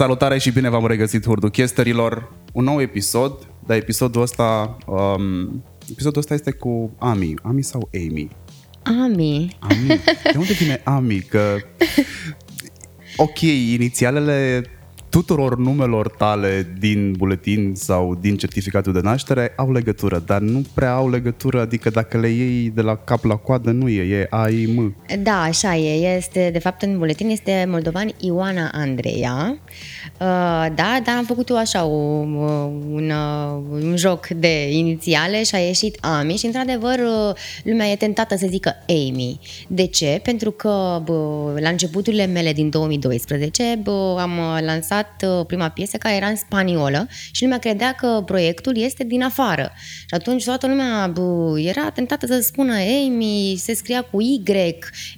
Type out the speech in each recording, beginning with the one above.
Salutare și bine v-am regăsit hurduchesterilor. Un nou episod, dar episodul ăsta um, episodul ăsta este cu Ami. Ami sau Amy? Ami. Ami. De unde vine Ami? Că ok, inițialele tuturor numelor tale din buletin sau din certificatul de naștere au legătură, dar nu prea au legătură, adică dacă le iei de la cap la coadă, nu e, e AIM. Da, așa e. Este, de fapt, în buletin este moldovan Ioana Andreea. Uh, da, dar am făcut eu așa o, un, uh, un joc de inițiale și a ieșit Ami și, într-adevăr, uh, lumea e tentată să zică Amy. De ce? Pentru că bă, la începuturile mele din 2012 bă, am lansat lansat uh, prima piesă care era în spaniolă și lumea credea că proiectul este din afară. Și atunci toată lumea bă, era tentată să spună Amy, se scria cu Y,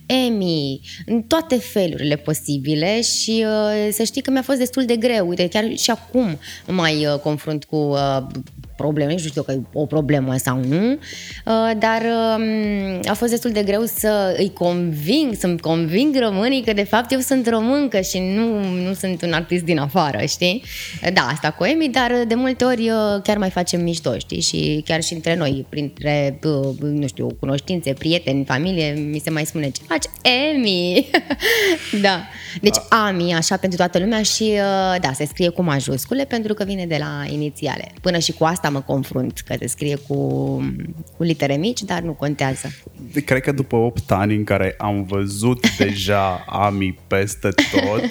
Amy, în toate felurile posibile și uh, să știi că mi-a fost destul de greu. Uite, chiar și acum mai uh, confrunt cu uh, probleme, nu știu că e o problemă sau nu, uh, dar um, a fost destul de greu să îi conving, să-mi conving românii că de fapt eu sunt româncă și nu, nu sunt un artist din afară, știi? Da, asta cu Emi, dar de multe ori uh, chiar mai facem mișto, știi? Și chiar și între noi, printre, uh, nu știu, cunoștințe, prieteni, familie, mi se mai spune ce faci? Emi! da. Deci Ami, așa pentru toată lumea și da, se scrie cu majuscule pentru că vine de la inițiale. Până și cu asta mă confrunt, că se scrie cu, cu litere mici, dar nu contează. Cred că după 8 ani în care am văzut deja AMI peste tot,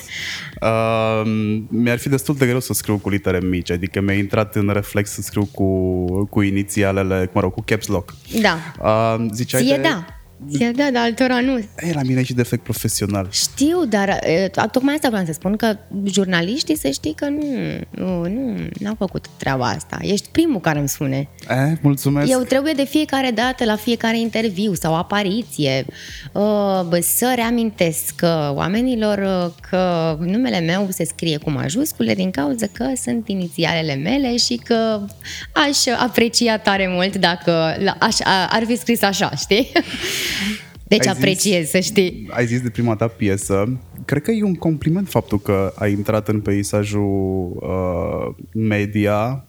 uh, mi-ar fi destul de greu să scriu cu litere mici, adică mi-a intrat în reflex să scriu cu, cu inițialele, mă rog, cu caps lock. Da. Uh, ziceai Ție de... da. Ție da, dar altora nu. E, la mine e și defect profesional. Știu, dar e, tocmai asta vreau să spun, că jurnaliștii să știi că nu, nu, nu n-au făcut treaba asta. Ești primul care îmi spune. E, mulțumesc. Eu trebuie de fiecare dată, la fiecare interviu sau apariție, uh, să reamintesc că oamenilor uh, că numele meu se scrie cu majuscule din cauza că sunt inițialele mele și că aș aprecia tare mult dacă aș, ar fi scris așa, știi? Deci ai apreciez, zis, să știi. Ai zis de prima ta piesă. Cred că e un compliment faptul că ai intrat în peisajul uh, media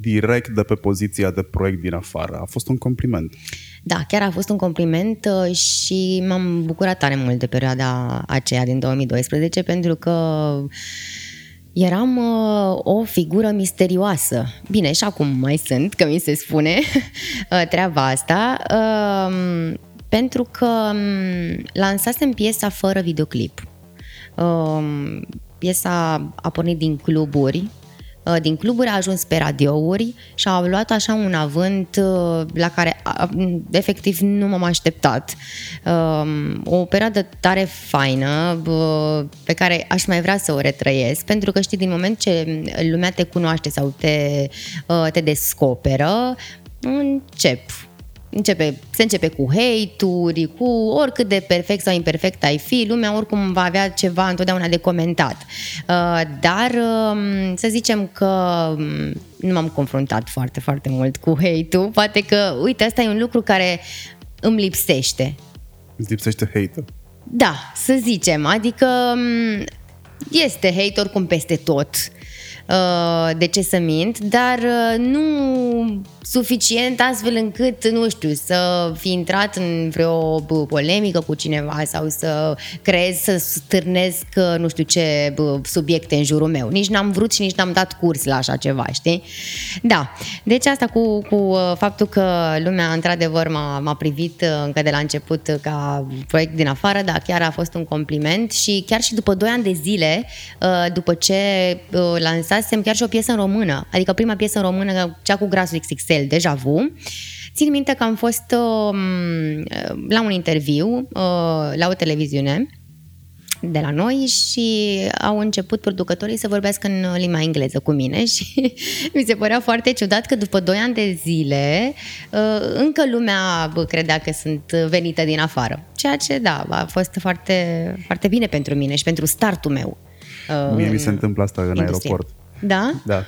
direct de pe poziția de proiect din afară. A fost un compliment. Da, chiar a fost un compliment uh, și m-am bucurat tare mult de perioada aceea din 2012 pentru că Eram uh, o figură misterioasă. Bine, și acum mai sunt, că mi se spune uh, treaba asta. Uh, pentru că um, lansasem piesa fără videoclip. Uh, piesa a pornit din cluburi, uh, din cluburi a ajuns pe radiouri și a luat așa un avânt uh, la care efectiv nu m-am așteptat. Um, o perioadă tare faină pe care aș mai vrea să o retrăiesc pentru că știi din moment ce lumea te cunoaște sau te, uh, te descoperă încep începe, se începe cu hate-uri, cu oricât de perfect sau imperfect ai fi, lumea oricum va avea ceva întotdeauna de comentat. Uh, dar um, să zicem că um, nu m-am confruntat foarte, foarte mult cu hate-ul. Poate că, uite, asta e un lucru care îmi lipsește. Îți lipsește hate-ul? Da, să zicem. Adică um, este hate oricum peste tot. Uh, de ce să mint, dar uh, nu suficient astfel încât, nu știu, să fi intrat în vreo polemică cu cineva sau să crez, să stârnesc uh, nu știu ce subiecte în jurul meu. Nici n-am vrut și nici n-am dat curs la așa ceva, știi? Da, deci asta cu, cu faptul că lumea într-adevăr m-a, m-a privit încă de la început ca proiect din afară, dar chiar a fost un compliment și chiar și după 2 ani de zile, după ce lansat lansasem chiar și o piesă în română, adică prima piesă în română, cea cu Grasul XXL, deja vu. Țin minte că am fost uh, la un interviu uh, la o televiziune de la noi și au început producătorii să vorbească în limba engleză cu mine și mi se părea foarte ciudat că după 2 ani de zile uh, încă lumea credea că sunt venită din afară. Ceea ce, da, a fost foarte, foarte bine pentru mine și pentru startul meu. Mie mi se întâmplă asta în industrie. aeroport Da? Da.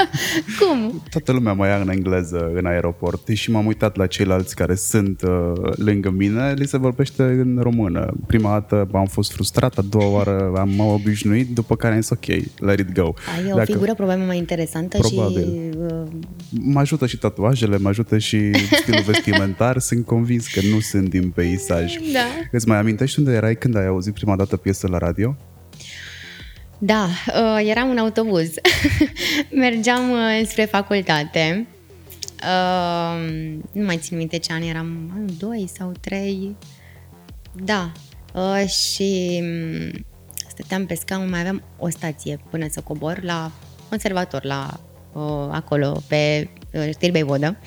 Cum? Toată lumea mă ia în engleză în aeroport și m-am uitat la ceilalți care sunt uh, lângă mine, li se vorbește în română. Prima dată am fost frustrat, a doua oară am m-am obișnuit, după care am zis ok, let it go. Ai o Dacă- figură probabil mai interesantă Probabil. și uh, Mă ajută și tatuajele, mă ajută și stilul vestimentar, sunt convins că nu sunt din peisaj. Da. Îți mai amintești unde erai când ai auzit prima dată piesă la radio? Da, uh, eram în autobuz. Mergeam uh, spre facultate. Uh, nu mai țin minte ce an eram, anul 2 sau 3. Da. Uh, și mm, stăteam pe scaun, mai aveam o stație până să cobor la conservator, la uh, acolo, pe uh, Stirbei Vodă.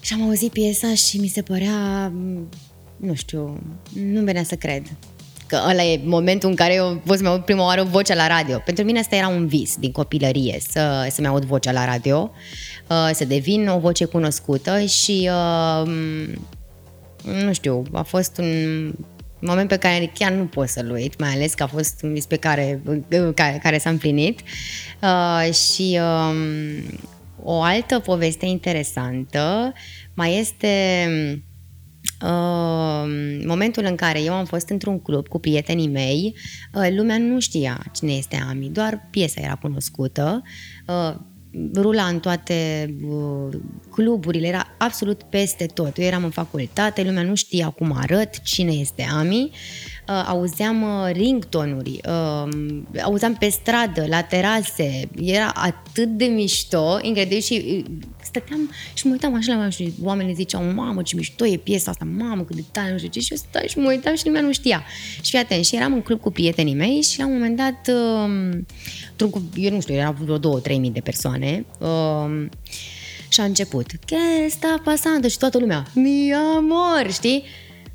Și am auzit piesa și mi se părea, m, nu știu, nu venea să cred. Că ăla e momentul în care eu pot să-mi aud prima oară vocea la radio. Pentru mine asta era un vis din copilărie, să, să-mi aud vocea la radio, uh, să devin o voce cunoscută și, uh, nu știu, a fost un moment pe care chiar nu pot să-l uit, mai ales că a fost un vis pe care, care, care s-a împlinit. Uh, și um, o altă poveste interesantă mai este uh, momentul în care eu am fost într-un club cu prietenii mei, uh, lumea nu știa cine este Ami, doar piesa era cunoscută, uh, rula în toate uh, cluburile, era absolut peste tot. Eu eram în facultate, lumea nu știa cum arăt, cine este Ami, uh, auzeam uh, ringtonuri, uh, auzeam pe stradă, la terase, era atât de mișto, incredibil și uh, stăteam și mă uitam așa la oameni și oamenii ziceau, mamă ce mișto e piesa asta, mamă cât de tare, nu știu ce, și eu stai și mă uitam și lumea nu știa. Și fii atent, și eram în club cu prietenii mei și la un moment dat, uh, într-un club, eu nu știu, erau vreo două, trei mii de persoane, uh, și a început, che sta pasando? Și toată lumea, mi amor, știi?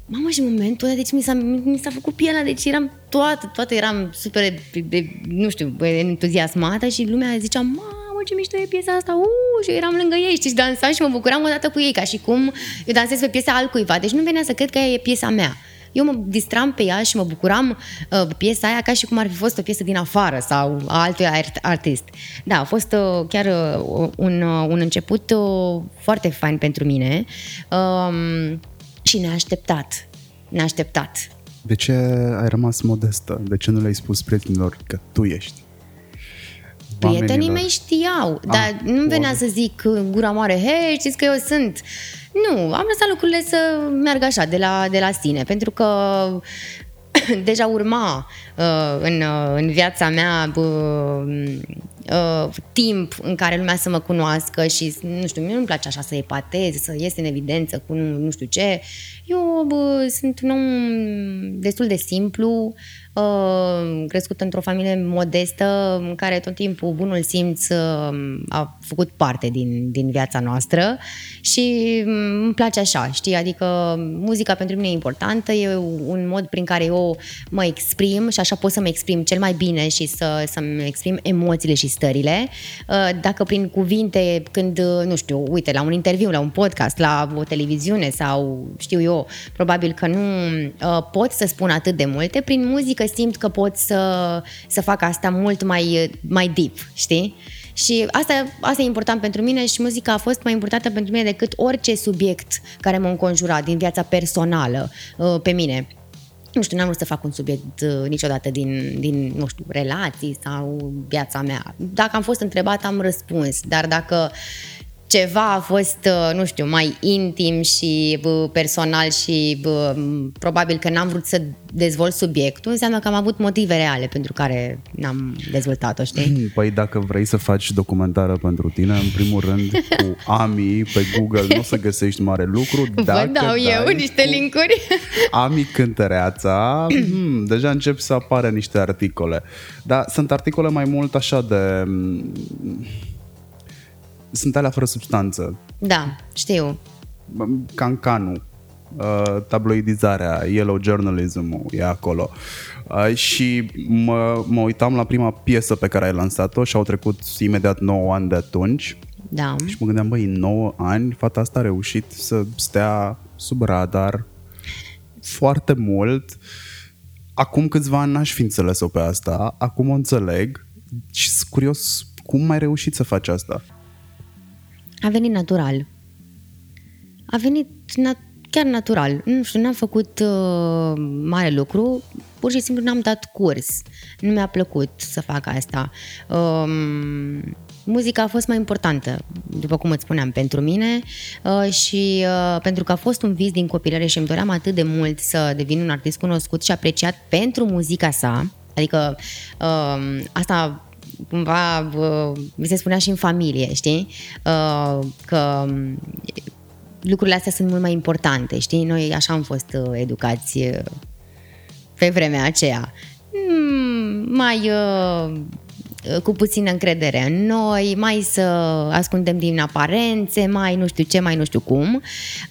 Mamă, și în momentul ăla, deci mi s-a, mi s-a făcut pielea, deci eram toată, toată eram super, de, de, nu știu, entuziasmată și lumea zicea, mamă, ce mișto e piesa asta, uh, și eu eram lângă ei, știți, și dansam și mă bucuram odată cu ei, ca și cum eu dansez pe piesa altcuiva, deci nu venea să cred că e piesa mea. Eu mă distram pe ea și mă bucuram uh, pe piesa aia ca și cum ar fi fost o piesă din afară sau a altui art- artist. Da, a fost uh, chiar uh, un, uh, un început uh, foarte fain pentru mine um, și neașteptat. Neașteptat. De ce ai rămas modestă? De ce nu le-ai spus prietenilor că tu ești? Prietenii Oamenilor. mei știau, dar Ah, nu venea bun. să zic uh, gura mare, hei, știți că eu sunt. Nu, am lăsat lucrurile să meargă așa, de la, de la sine, pentru că deja urma uh, în, uh, în viața mea uh, uh, timp în care lumea să mă cunoască și, nu știu, mie nu-mi place așa să epatez, să ies în evidență cu nu, nu știu ce. Eu bă, sunt un om destul de simplu, uh, crescut într-o familie modestă în care tot timpul bunul simț uh, a făcut parte din, din viața noastră și mm, îmi place așa, știi? Adică muzica pentru mine e importantă, e un mod prin care eu mă exprim și așa pot să mă exprim cel mai bine și să, să-mi exprim emoțiile și stările. Uh, Dacă prin cuvinte, când, uh, nu știu, uite, la un interviu, la un podcast, la o televiziune sau știu eu, probabil că nu uh, pot să spun atât de multe, prin muzică simt că pot să, să fac asta mult mai, mai deep, știi? Și asta, asta e important pentru mine și muzica a fost mai importantă pentru mine decât orice subiect care mă înconjura din viața personală uh, pe mine. Nu știu, n-am vrut să fac un subiect uh, niciodată din, din, nu știu, relații sau viața mea. Dacă am fost întrebat, am răspuns, dar dacă ceva a fost, uh, nu știu, mai intim și bă, personal și bă, m, probabil că n-am vrut să dezvolt subiectul, înseamnă că am avut motive reale pentru care n-am dezvoltat-o, știi? Păi dacă vrei să faci documentară pentru tine, în primul rând cu Ami pe Google nu o să găsești mare lucru. Vă Dacă dau eu dai niște cu linkuri. Ami cântăreața, hmm, deja încep să apară niște articole. Dar sunt articole mai mult așa de... mm, Sunt alea fără substanță. Da, știu. Cancanul, uh, tabloidizarea, yellow journalism e acolo. Uh, și mă, mă uitam la prima piesă pe care ai lansat-o și au trecut imediat 9 ani de atunci Da. și mă gândeam, băi, în 9 ani fata asta a reușit să stea sub radar foarte mult. Acum câțiva ani n-aș fi înțeles-o pe asta, acum o înțeleg. și sunt curios cum ai reușit să faci asta? A venit natural. A venit nat- chiar natural. Nu știu, n-am făcut uh, mare lucru, pur și simplu n-am dat curs. Nu mi-a plăcut să fac asta. Um, muzica a fost mai importantă, după cum îți spuneam, pentru mine uh, și uh, pentru că a fost un vis din copilărie și îmi doream atât de mult să devin un artist cunoscut și apreciat pentru muzica sa, adică uh, asta cumva uh, mi se spunea și în familie, știi? Uh, că lucrurile astea sunt mult mai importante, știi? Noi așa am fost uh, educați uh, pe vremea aceea. Mm, mai uh, cu puțină încredere în noi, mai să ascundem din aparențe, mai nu știu ce, mai nu știu cum.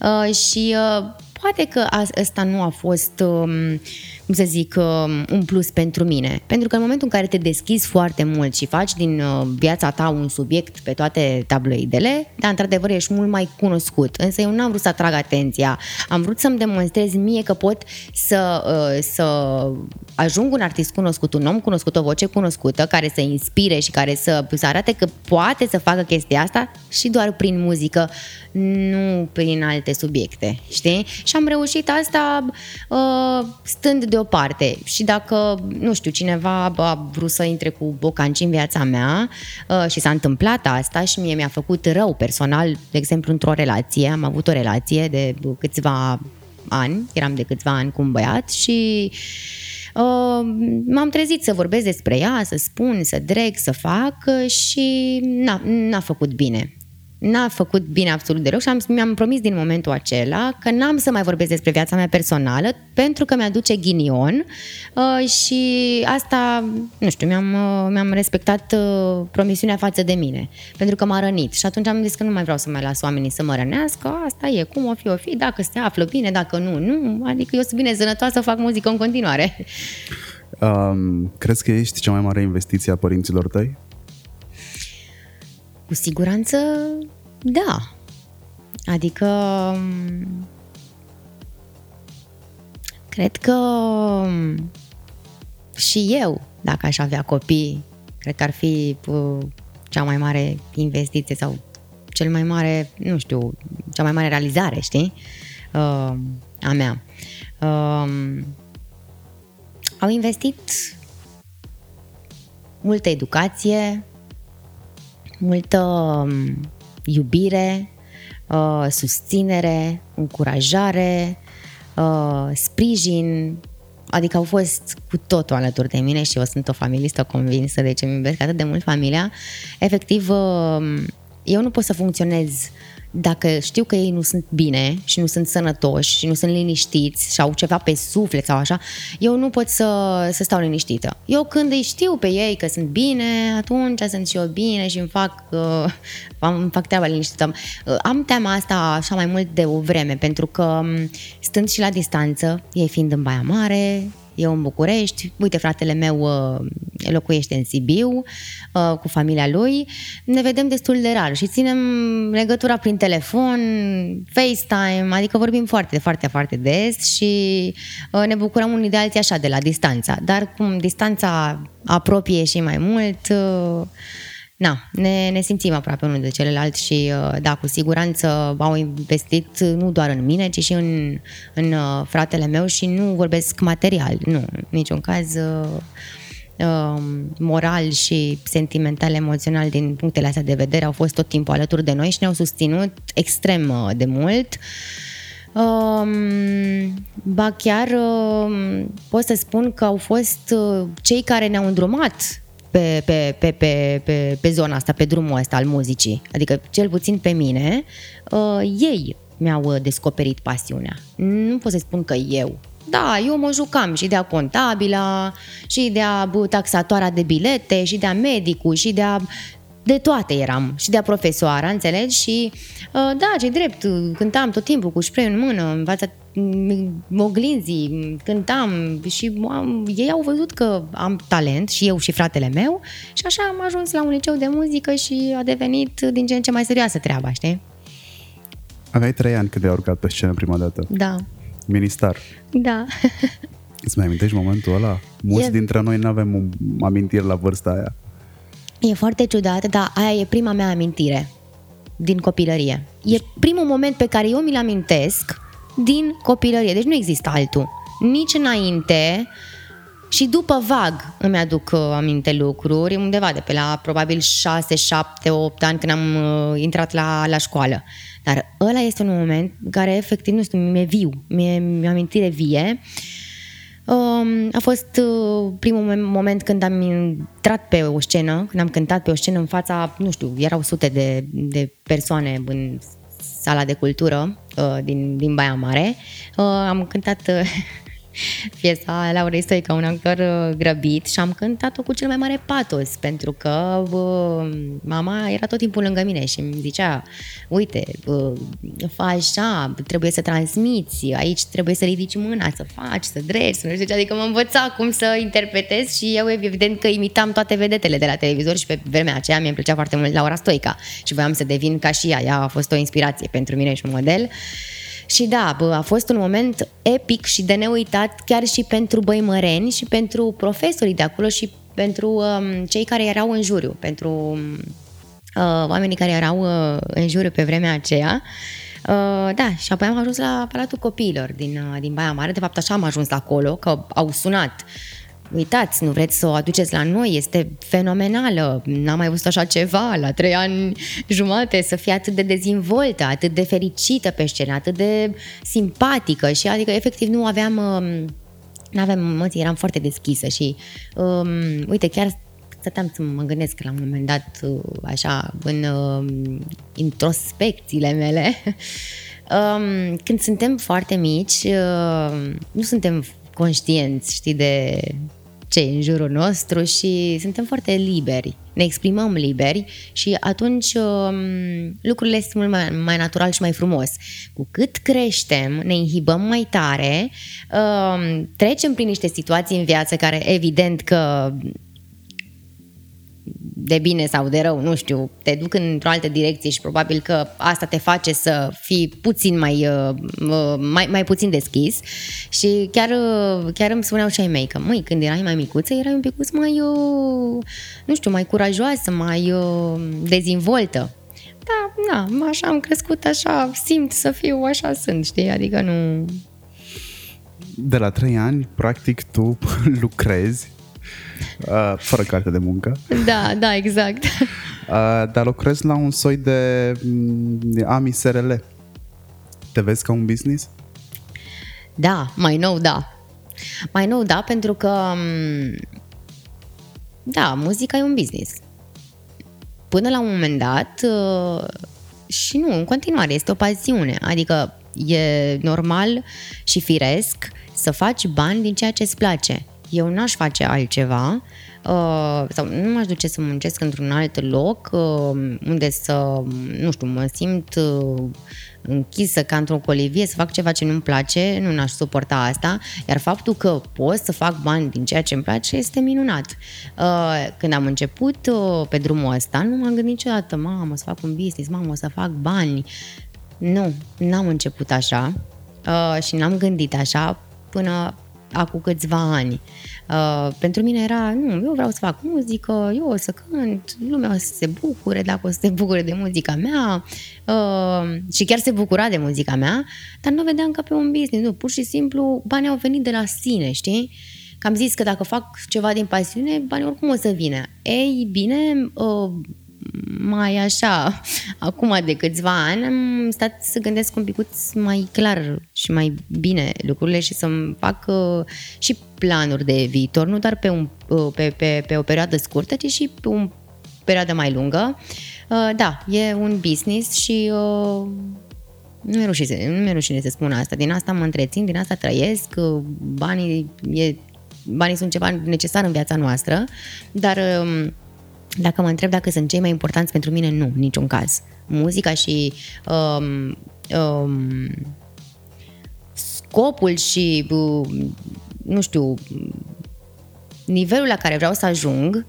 Uh, și uh, poate că asta nu a fost, um, cum să zic, um, un plus pentru mine. Pentru că în momentul în care te deschizi foarte mult și faci din uh, viața ta un subiect pe toate tabloidele, dar într-adevăr ești mult mai cunoscut. Însă eu nu am vrut să atrag atenția. Am vrut să-mi demonstrez mie că pot să, uh, să ajung un artist cunoscut, un om cunoscut, o voce cunoscută, care să inspire și care să, să arate că poate să facă chestia asta și doar prin muzică, nu prin alte subiecte, știi? Și am reușit asta uh, stând deoparte. Și dacă, nu știu, cineva a vrut să intre cu bocanci în viața mea uh, și s-a întâmplat asta și mie mi-a făcut rău personal, de exemplu, într-o relație, am avut o relație de câțiva ani, eram de câțiva ani cu un băiat și Uh, m-am trezit să vorbesc despre ea, să spun, să dreg, să fac și n-a, n-a făcut bine n-a făcut bine absolut deloc și am, mi-am promis din momentul acela că n-am să mai vorbesc despre viața mea personală pentru că mi-aduce ghinion uh, și asta, nu știu, mi-am, uh, mi-am respectat uh, promisiunea față de mine pentru că m-a rănit și atunci am zis că nu mai vreau să mai las oamenii să mă rănească, asta e, cum o fi, o fi, dacă se află bine, dacă nu, nu, adică eu sunt bine sănătoasă să fac muzică în continuare. Um, crezi că ești cea mai mare investiție a părinților tăi? Cu siguranță, da. Adică, cred că și eu, dacă aș avea copii, cred că ar fi uh, cea mai mare investiție sau cel mai mare, nu știu, cea mai mare realizare, știi, uh, a mea. Uh, au investit multă educație, multă um, iubire, uh, susținere, încurajare, uh, sprijin, adică au fost cu totul alături de mine și eu sunt o familistă convinsă, deci îmi iubesc atât de mult familia. Efectiv, uh, eu nu pot să funcționez dacă știu că ei nu sunt bine și nu sunt sănătoși și nu sunt liniștiți și au ceva pe suflet sau așa, eu nu pot să, să stau liniștită. Eu când îi știu pe ei că sunt bine, atunci sunt și eu bine și îmi fac, uh, îmi fac treaba liniștită. Uh, am teama asta așa mai mult de o vreme, pentru că um, stând și la distanță, ei fiind în Baia Mare, eu în București, uite, fratele meu uh, locuiește în Sibiu uh, cu familia lui, ne vedem destul de rar și ținem legătura prin telefon, FaceTime, adică vorbim foarte, foarte, foarte des și uh, ne bucurăm unii de alții așa de la distanța, dar cum distanța apropie și mai mult, na, ne, ne simțim aproape unul de celălalt și uh, da, cu siguranță au investit nu doar în mine, ci și în, în uh, fratele meu și nu vorbesc material, nu, în niciun caz uh, moral și sentimental, emoțional din punctele astea de vedere au fost tot timpul alături de noi și ne-au susținut extrem de mult. Um, ba chiar uh, pot să spun că au fost uh, cei care ne-au îndrumat pe, pe, pe, pe, pe, pe zona asta, pe drumul ăsta al muzicii. Adică, cel puțin pe mine, uh, ei mi-au uh, descoperit pasiunea. Nu pot să spun că eu. Da, eu mă jucam și de-a contabila, și de-a taxatoarea de bilete, și de-a medicul, și de-a de toate eram și de-a profesoara, înțelegi? Și uh, da, ce drept, cântam tot timpul cu spray în mână, în fața oglinzii, cântam și am, ei au văzut că am talent și eu și fratele meu și așa am ajuns la un liceu de muzică și a devenit din ce în ce mai serioasă treaba, știi? Aveai trei ani când ai urcat pe scenă prima dată. Da. Ministar. Da. Îți mai amintești momentul ăla? Mulți e... dintre noi nu avem amintiri la vârsta aia. E foarte ciudat, dar aia e prima mea amintire din copilărie. E primul moment pe care eu mi-l amintesc din copilărie, deci nu există altul. Nici înainte, și după vag îmi aduc uh, aminte lucruri, undeva de pe la probabil 6, 7, 8 ani când am uh, intrat la, la școală. Dar ăla este un moment care efectiv, nu știu, mi-e viu, mi-e, mi-e amintire vie. Um, a fost uh, primul moment când am intrat pe o scenă, când am cântat pe o scenă în fața, nu știu, erau sute de, de persoane în sala de cultură uh, din, din Baia Mare. Uh, am cântat uh, piesa Laurei Stoica, un actor uh, grăbit și am cântat-o cu cel mai mare patos pentru că bă, mama era tot timpul lângă mine și îmi zicea uite, bă, faci așa, trebuie să transmiți, aici trebuie să ridici mâna, să faci, să dregi, să nu știu ce, adică mă învăța cum să interpretez și eu evident că imitam toate vedetele de la televizor și pe vremea aceea mi-a plăcea foarte mult Laura Stoica și voiam să devin ca și ea, ea a fost o inspirație pentru mine și un model. Și da, bă, a fost un moment epic și de neuitat chiar și pentru băimăreni și pentru profesorii de acolo și pentru um, cei care erau în juriu, pentru uh, oamenii care erau uh, în juriu pe vremea aceea. Uh, da, și apoi am ajuns la Palatul Copiilor din, uh, din Baia Mare. De fapt, așa am ajuns acolo, că au sunat uitați, nu vreți să o aduceți la noi, este fenomenală, n-am mai văzut așa ceva la trei ani jumate, să fie atât de dezvoltă, atât de fericită pe scenă, atât de simpatică. Și adică efectiv nu aveam, um, nu aveam emoții, eram foarte deschisă și um, uite, chiar stăteam să mă gândesc la un moment dat uh, așa în uh, introspecțiile mele. Um, când suntem foarte mici uh, nu suntem conștienți, știi, de ce în jurul nostru și suntem foarte liberi, ne exprimăm liberi și atunci um, lucrurile sunt mult mai, mai natural și mai frumos. Cu cât creștem, ne inhibăm mai tare, um, trecem prin niște situații în viață care evident că de bine sau de rău, nu știu, te duc într-o altă direcție și probabil că asta te face să fii puțin mai, uh, uh, mai, mai puțin deschis și chiar, uh, chiar îmi spuneau și ai mei că, măi, când erai mai micuță, erai un pic mai, nu știu, mai curajoasă, mai dezvoltă. Da, na, așa am crescut, așa simt să fiu, așa sunt, știi, adică nu... De la trei ani, practic, tu lucrezi uh, fără carte de muncă. Da, da, exact. Uh, dar lucrezi la un soi de um, AMI SRL. Te vezi ca un business? Da, mai nou da. Mai nou da, pentru că um, da, muzica e un business. Până la un moment dat uh, și nu, în continuare, este o pasiune. Adică e normal și firesc să faci bani din ceea ce îți place eu n-aș face altceva uh, sau nu m-aș duce să muncesc într-un alt loc uh, unde să, nu știu, mă simt uh, închisă ca într-o colivie, să fac ceva ce nu-mi place, nu n-aș suporta asta, iar faptul că pot să fac bani din ceea ce îmi place este minunat. Uh, când am început uh, pe drumul ăsta, nu m-am gândit niciodată, mamă, să fac un business, mamă, să fac bani. Nu, n-am început așa uh, și n-am gândit așa până acum câțiva ani. Uh, pentru mine era, nu, eu vreau să fac muzică, eu o să cânt, lumea o să se bucure dacă o să se bucure de muzica mea uh, și chiar se bucura de muzica mea, dar nu o vedeam ca pe un business, nu, pur și simplu banii au venit de la sine, știi? Că am zis că dacă fac ceva din pasiune, banii oricum o să vină. Ei bine, uh, mai așa, acum de câțiva ani, am stat să gândesc un pic mai clar și mai bine lucrurile și să-mi fac uh, și planuri de viitor, nu doar pe, un, uh, pe, pe, pe o perioadă scurtă, ci și pe o perioadă mai lungă. Uh, da, e un business și uh, nu mi-e rușine, nu mi-e rușine să spun asta. Din asta mă întrețin, din asta trăiesc, uh, banii, e, banii sunt ceva necesar în viața noastră, dar uh, dacă mă întreb dacă sunt cei mai importanți pentru mine, nu, niciun caz. Muzica și um, um, scopul și, uh, nu știu, nivelul la care vreau să ajung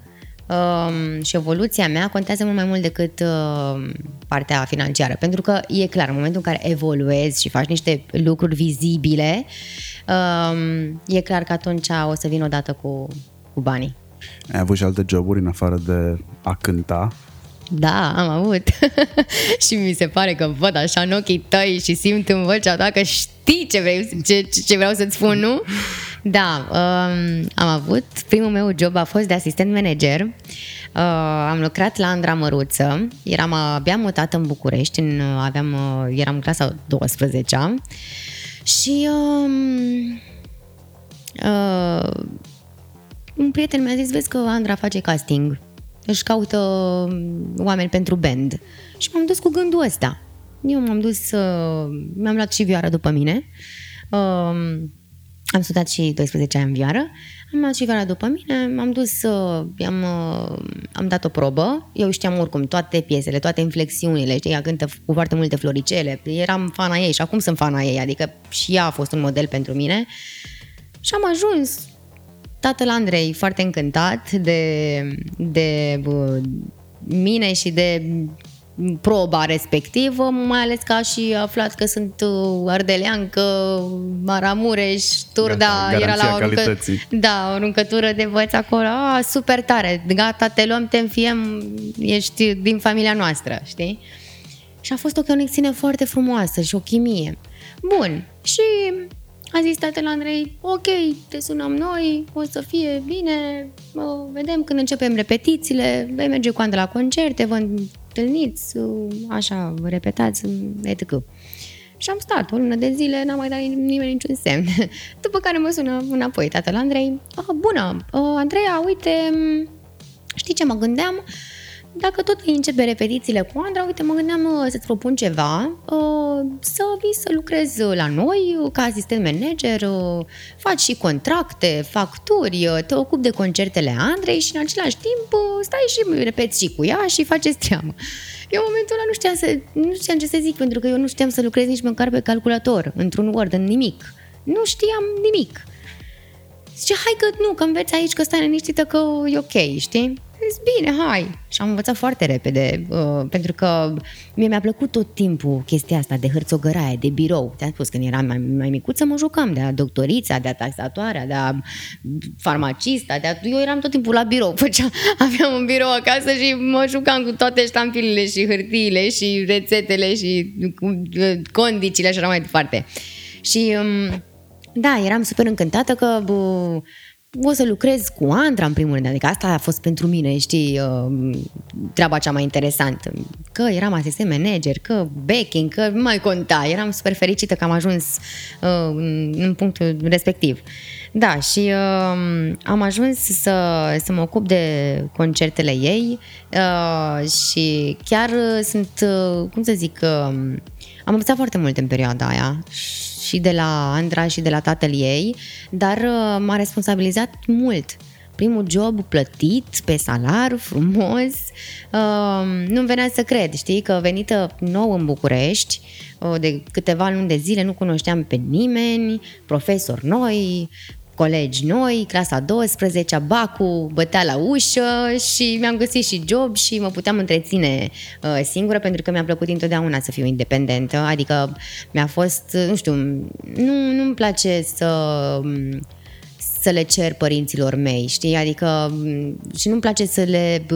um, și evoluția mea contează mult mai mult decât uh, partea financiară. Pentru că e clar, în momentul în care evoluezi și faci niște lucruri vizibile, um, e clar că atunci o să vin odată cu, cu banii. Ai avut și alte joburi în afară de a cânta? Da, am avut. și mi se pare că văd așa în ochii tăi și simt în vocea ta că știi ce, vrei, ce, ce vreau să-ți spun, nu? Da, um, am avut. Primul meu job a fost de asistent manager. Uh, am lucrat la Andra Măruță. Eram abia mutat în București. În, aveam, uh, eram în clasa 12 Și... Um, uh, un prieten mi-a zis, vezi că Andra face casting își caută um, oameni pentru band. Și m-am dus cu gândul ăsta. Eu m-am dus, uh, mi-am luat și vioară după mine. Uh, am studiat și 12 ani în vioară. Am luat și vioara după mine, m-am dus, uh, am, uh, am dat o probă. Eu știam oricum toate piesele, toate inflexiunile, știi, ea cântă cu foarte multe floricele. Eram fana ei și acum sunt fana ei, adică și ea a fost un model pentru mine. Și am ajuns tatăl Andrei foarte încântat de, de mine și de proba respectivă, mai ales că a și aflat că sunt uh, ardeleancă, Maramureș, Turda, Gata, era la o, runcă, da, o runcătură de băți acolo, a, super tare, gata, te luăm, te înfiem, ești din familia noastră, știi? Și a fost o conexiune foarte frumoasă și o chimie. Bun, și a zis tatăl Andrei, ok, te sunăm noi, o să fie bine, o, vedem când începem repetițiile, vei merge cu la concerte, vă întâlniți, așa, vă repetați, etc. Și am stat o lună de zile, n-am mai dat nimeni niciun semn. După care mă sună înapoi tatăl Andrei, oh, bună, uh, Andreea, uite, știi ce mă gândeam? Uh, dacă tot începe repetițiile cu Andra, uite, mă gândeam uh, să-ți propun ceva, uh, să vii să lucrezi la noi uh, ca asistent manager, faci și contracte, facturi, te ocupi de concertele Andrei și în același timp stai și repeți și cu ea și faceți treabă. Eu în momentul ăla nu știam, să, nu știam ce să zic, pentru că eu nu știam să lucrez nici măcar pe calculator, într-un Word, în nimic. Nu știam nimic. Zice, hai că nu, că înveți aici, că stai liniștită, că e ok, știi? Zis, bine, hai. Și am învățat foarte repede, uh, pentru că mie mi-a plăcut tot timpul chestia asta de hărțogăraie, de birou. Te-am spus, când eram mai, mai micuță, mă jucam de a doctorița, de a taxatoarea, de a farmacista, de a... eu eram tot timpul la birou. Făcea, aveam un birou acasă și mă jucam cu toate ștampilele și hârtiile și rețetele și uh, condicile și așa mai departe. Și um, da, eram super încântată că uh, o să lucrez cu Andra în primul rând, adică asta a fost pentru mine, știi, uh, treaba cea mai interesantă. Că eram asistent manager, că backing, că nu mai conta, eram super fericită că am ajuns uh, în punctul respectiv. Da, și uh, am ajuns să, să mă ocup de concertele ei uh, și chiar sunt, uh, cum să zic, uh, am învățat foarte mult în perioada aia și de la Andra și de la tatăl ei, dar uh, m-a responsabilizat mult primul job plătit, pe salar, frumos. Uh, nu-mi venea să cred, știi, că venită nou în București, uh, de câteva luni de zile nu cunoșteam pe nimeni, profesori noi, colegi noi, clasa 12, Bacu bătea la ușă și mi-am găsit și job și mă puteam întreține uh, singură pentru că mi-a plăcut întotdeauna să fiu independentă, adică mi-a fost, nu știu, nu, nu-mi place să să le cer părinților mei, știi? Adică și nu-mi place să le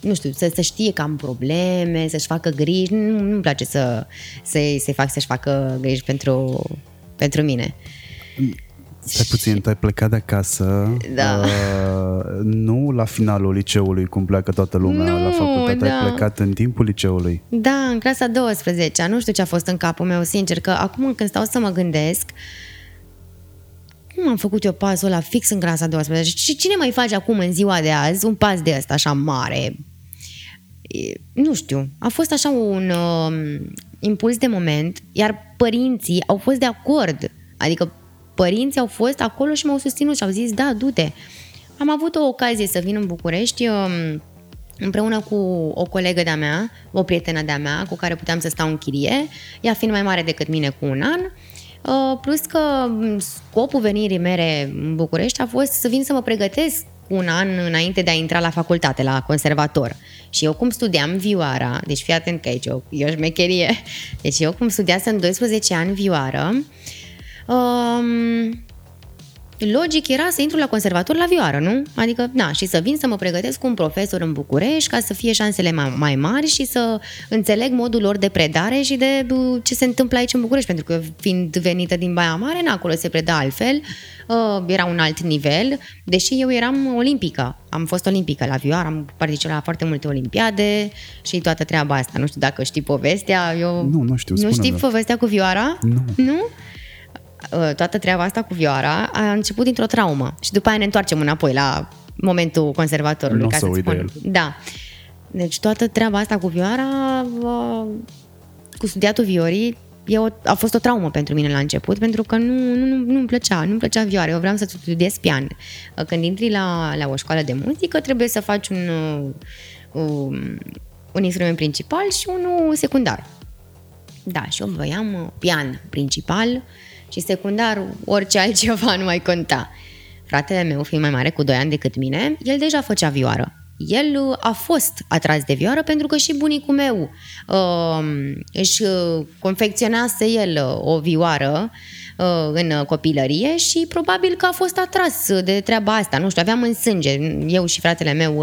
nu știu, să, să știe că am probleme, să-și facă griji, nu, nu-mi place să, să-i, să fac să-și facă griji pentru, pentru mine. Stai puțin, tu ai plecat de acasă da. uh, Nu la finalul liceului Cum pleacă toată lumea nu, la facultate da. Ai plecat în timpul liceului Da, în clasa 12 Nu știu ce a fost în capul meu, sincer Că acum când stau să mă gândesc cum am făcut eu pasul ăla fix în clasa 12 și cine mai face acum în ziua de azi un pas de ăsta așa mare? Nu știu, a fost așa un uh, impuls de moment, iar părinții au fost de acord. Adică părinții au fost acolo și m-au susținut și au zis, da, du-te. Am avut o ocazie să vin în București um, împreună cu o colegă de-a mea, o prietenă de-a mea, cu care puteam să stau în chirie, ea fiind mai mare decât mine cu un an, uh, plus că um, scopul venirii mele în București a fost să vin să mă pregătesc un an înainte de a intra la facultate, la conservator. Și eu cum studiam vioara, deci fii atent că aici e o, e o șmecherie, deci eu cum studiasem 12 ani vioară, uh, Um, logic era să intru la conservator la vioară, nu? Adică, na, și să vin să mă pregătesc cu un profesor în București ca să fie șansele mai, mai mari și să înțeleg modul lor de predare și de uh, ce se întâmplă aici în București, pentru că fiind venită din Baia Mare, na, acolo se preda altfel, uh, era un alt nivel, deși eu eram olimpică, am fost olimpică la vioară, am participat la foarte multe olimpiade și toată treaba asta. Nu știu dacă știi povestea, eu... Nu, nu știu, Nu știi povestea cu vioara? Nu. Nu? Uh, toată treaba asta cu vioara a început dintr-o traumă și după aia ne întoarcem înapoi la momentul conservatorului. Nu o ca să să-ți uit de spun. Da. Deci toată treaba asta cu vioara, uh, cu studiatul viorii, e o, a fost o traumă pentru mine la început, pentru că nu, nu, nu, nu-mi plăcea, nu-mi plăcea vioara. Eu vreau să studiez pian. Uh, Când intri la, la o școală de muzică, trebuie să faci un, uh, um, un instrument principal și unul secundar. Da, și eu voiam uh, pian principal și secundar orice altceva nu mai conta. Fratele meu, fiind mai mare cu 2 ani decât mine, el deja făcea vioară. El uh, a fost atras de vioară pentru că și bunicul meu uh, își uh, confecționase el uh, o vioară uh, în uh, copilărie și probabil că a fost atras de treaba asta. Nu știu, aveam în sânge, eu și fratele meu,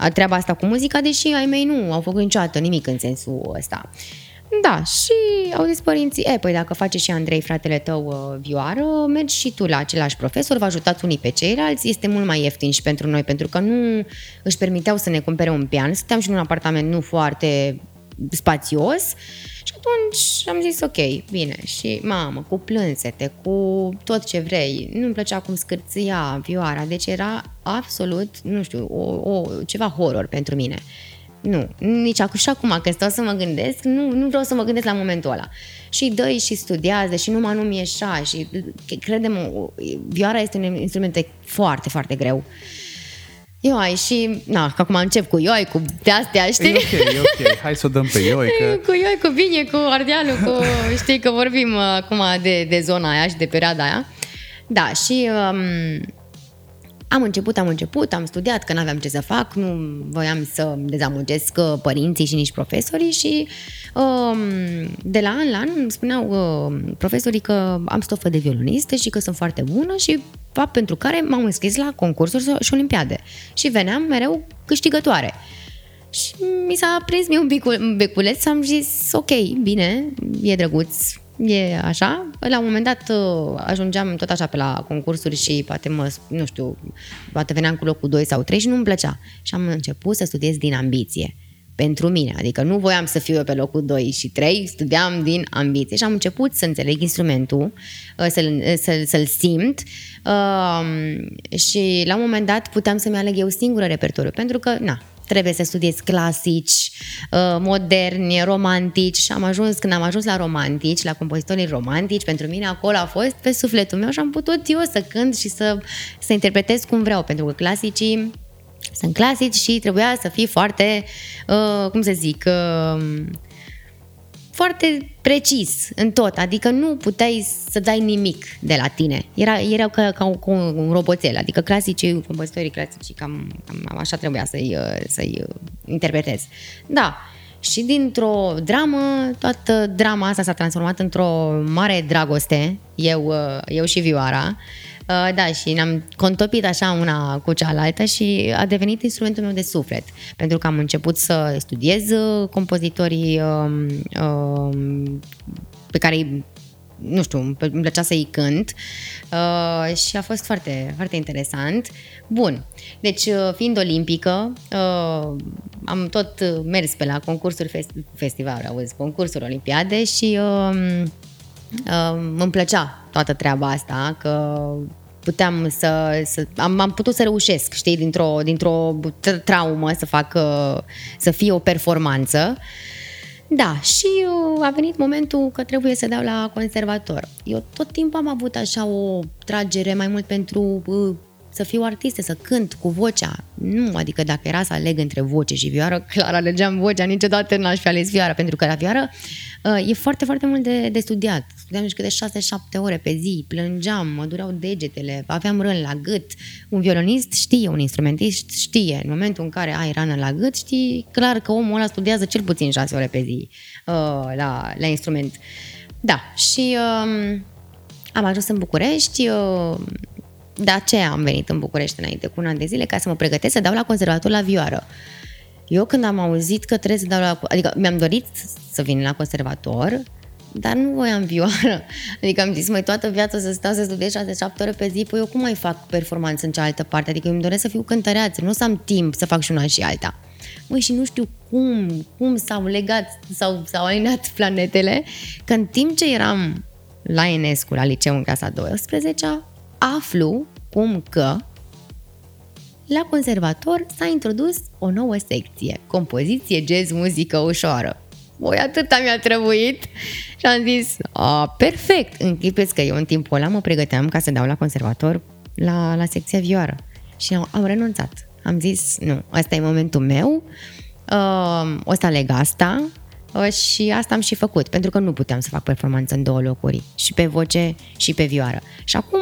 uh, treaba asta cu muzica, deși ai mei nu au făcut niciodată nimic în sensul ăsta. Da, și au zis părinții, e, păi dacă face și Andrei, fratele tău, uh, vioară, mergi și tu la același profesor, vă ajutați unii pe ceilalți, este mult mai ieftin și pentru noi, pentru că nu își permiteau să ne cumpere un pian, stăteam și în un apartament nu foarte spațios. Și atunci am zis ok, bine. Și mamă, cu plânsete, cu tot ce vrei, nu-mi plăcea cum scârția vioara, deci era absolut, nu știu, o, o, ceva horror pentru mine. Nu, nici acum și acum când stau să mă gândesc, nu, nu vreau să mă gândesc la momentul ăla. Și dă și studiază și numai nu mi așa și credem, vioara este un instrument foarte, foarte greu. Ioi și, na, că acum încep cu ioi, cu de-astea, E știi? ok, e ok. Hai să o dăm pe Ioi, că Cu ioi, cu bine, cu ardealul, cu, știi că vorbim uh, acum de, de zona aia și de perioada aia. Da, și um, am început, am început, am studiat că n-aveam ce să fac, nu voiam să dezamăgesc uh, părinții și nici profesorii și um, de la an la an îmi spuneau uh, profesorii că am stofă de violonistă și că sunt foarte bună și fapt pentru care m-am înscris la concursuri și olimpiade și veneam mereu câștigătoare. Și mi s-a prins mie un bicul, un beculeț, am zis, ok, bine, e drăguț, e așa. La un moment dat uh, ajungeam tot așa pe la concursuri și poate mă, nu știu, poate veneam cu locul 2 sau 3 și nu îmi plăcea. Și am început să studiez din ambiție pentru mine, adică nu voiam să fiu eu pe locul 2 și 3, studiam din ambiție și am început să înțeleg instrumentul, uh, să-l, să-l, să-l simt uh, și la un moment dat puteam să-mi aleg eu singură repertoriu, pentru că, na, trebuie să studiez clasici, uh, moderni, romantici. Și am ajuns, când am ajuns la romantici, la compozitorii romantici, pentru mine acolo a fost pe sufletul meu și am putut eu să cânt și să, să interpretez cum vreau, pentru că clasicii sunt clasici și trebuia să fii foarte, uh, cum să zic, uh, foarte precis în tot, adică nu puteai să dai nimic de la tine. Era, era ca, ca, ca un roboțel, adică clasicii, compozitorii clasici, cam, cam așa trebuia să-i, uh, să-i uh, interpretez. Da, și dintr-o dramă, toată drama asta s-a transformat într-o mare dragoste, eu, uh, eu și Vioara. Uh, Da, și ne-am contopit așa una cu cealaltă și a devenit instrumentul meu de suflet. Pentru că am început să studiez uh, compozitorii um, um, pe care îi nu știu, îmi îmi plăcea să-i cânt uh, și a fost foarte, foarte interesant. Bun, deci uh, fiind olimpică, uh, am tot uh, mers pe la concursuri, fest- festivaluri, auzi, concursuri, olimpiade și uh, uh, îmi plăcea toată treaba asta, că puteam să, să am, am putut să reușesc, știi, dintr-o, dintr-o tr- traumă să fac, uh, să fie o performanță. Da, și uh, a venit momentul că trebuie să dau la conservator. Eu tot timpul am avut așa o tragere mai mult pentru uh, să fiu artistă, să cânt cu vocea. Nu, adică dacă era să aleg între voce și vioară, clar alegeam vocea, niciodată n-aș fi ales vioară, pentru că la vioară uh, e foarte, foarte mult de, de studiat. Studiam nici câte 6-7 ore pe zi, plângeam, mă dureau degetele, aveam rând la gât. Un violonist știe, un instrumentist știe. În momentul în care ai rană la gât, știi clar că omul ăla studiază cel puțin 6 ore pe zi uh, la, la instrument. Da, și uh, am ajuns în București, uh, de aceea am venit în București înainte cu un an de zile ca să mă pregătesc să dau la conservator la vioară. Eu când am auzit că trebuie să dau la... Adică mi-am dorit să vin la conservator, dar nu voiam vioară. Adică am zis, mai toată viața să stau să studiez 6-7 ore pe zi, păi eu cum mai fac performanță în cealaltă parte? Adică eu îmi doresc să fiu cântăreață, nu o să am timp să fac și una și alta. Măi, și nu știu cum, cum s-au legat, sau s-au alinat planetele, că în timp ce eram la Enescu, la liceu în clasa 12 aflu cum că la conservator s-a introdus o nouă secție, compoziție jazz muzică ușoară. Voi atâta mi-a trebuit și am zis, a, perfect, închipeți că eu în timpul ăla mă pregăteam ca să dau la conservator la, la secția vioară și am, am renunțat. Am zis, nu, ăsta e momentul meu, uh, o să aleg asta uh, și asta am și făcut, pentru că nu puteam să fac performanță în două locuri, și pe voce și pe vioară. Și acum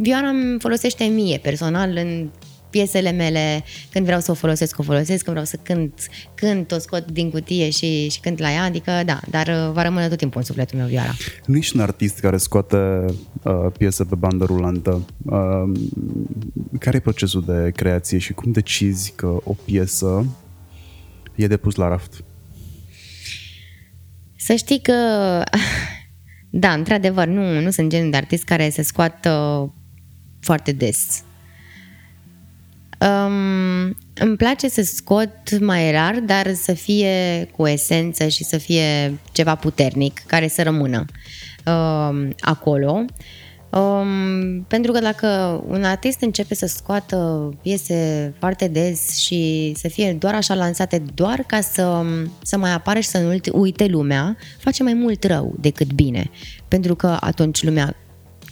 vioara îmi folosește mie personal în piesele mele, când vreau să o folosesc, o folosesc, când vreau să cânt, cânt, o scot din cutie și, și cânt la ea, adică da, dar uh, va rămâne tot timpul în sufletul meu vioara. Nu ești un artist care scoate uh, piesă pe bandă rulantă. Uh, care e procesul de creație și cum decizi că o piesă e de pus la raft? Să știi că, da, într-adevăr, nu, nu sunt genul de artist care se scoată foarte des Um, îmi place să scot mai rar, dar să fie cu esență și să fie ceva puternic, care să rămână um, acolo. Um, pentru că dacă un artist începe să scoată piese foarte des și să fie doar așa lansate, doar ca să, să mai apare și să nu uite lumea, face mai mult rău decât bine. Pentru că atunci lumea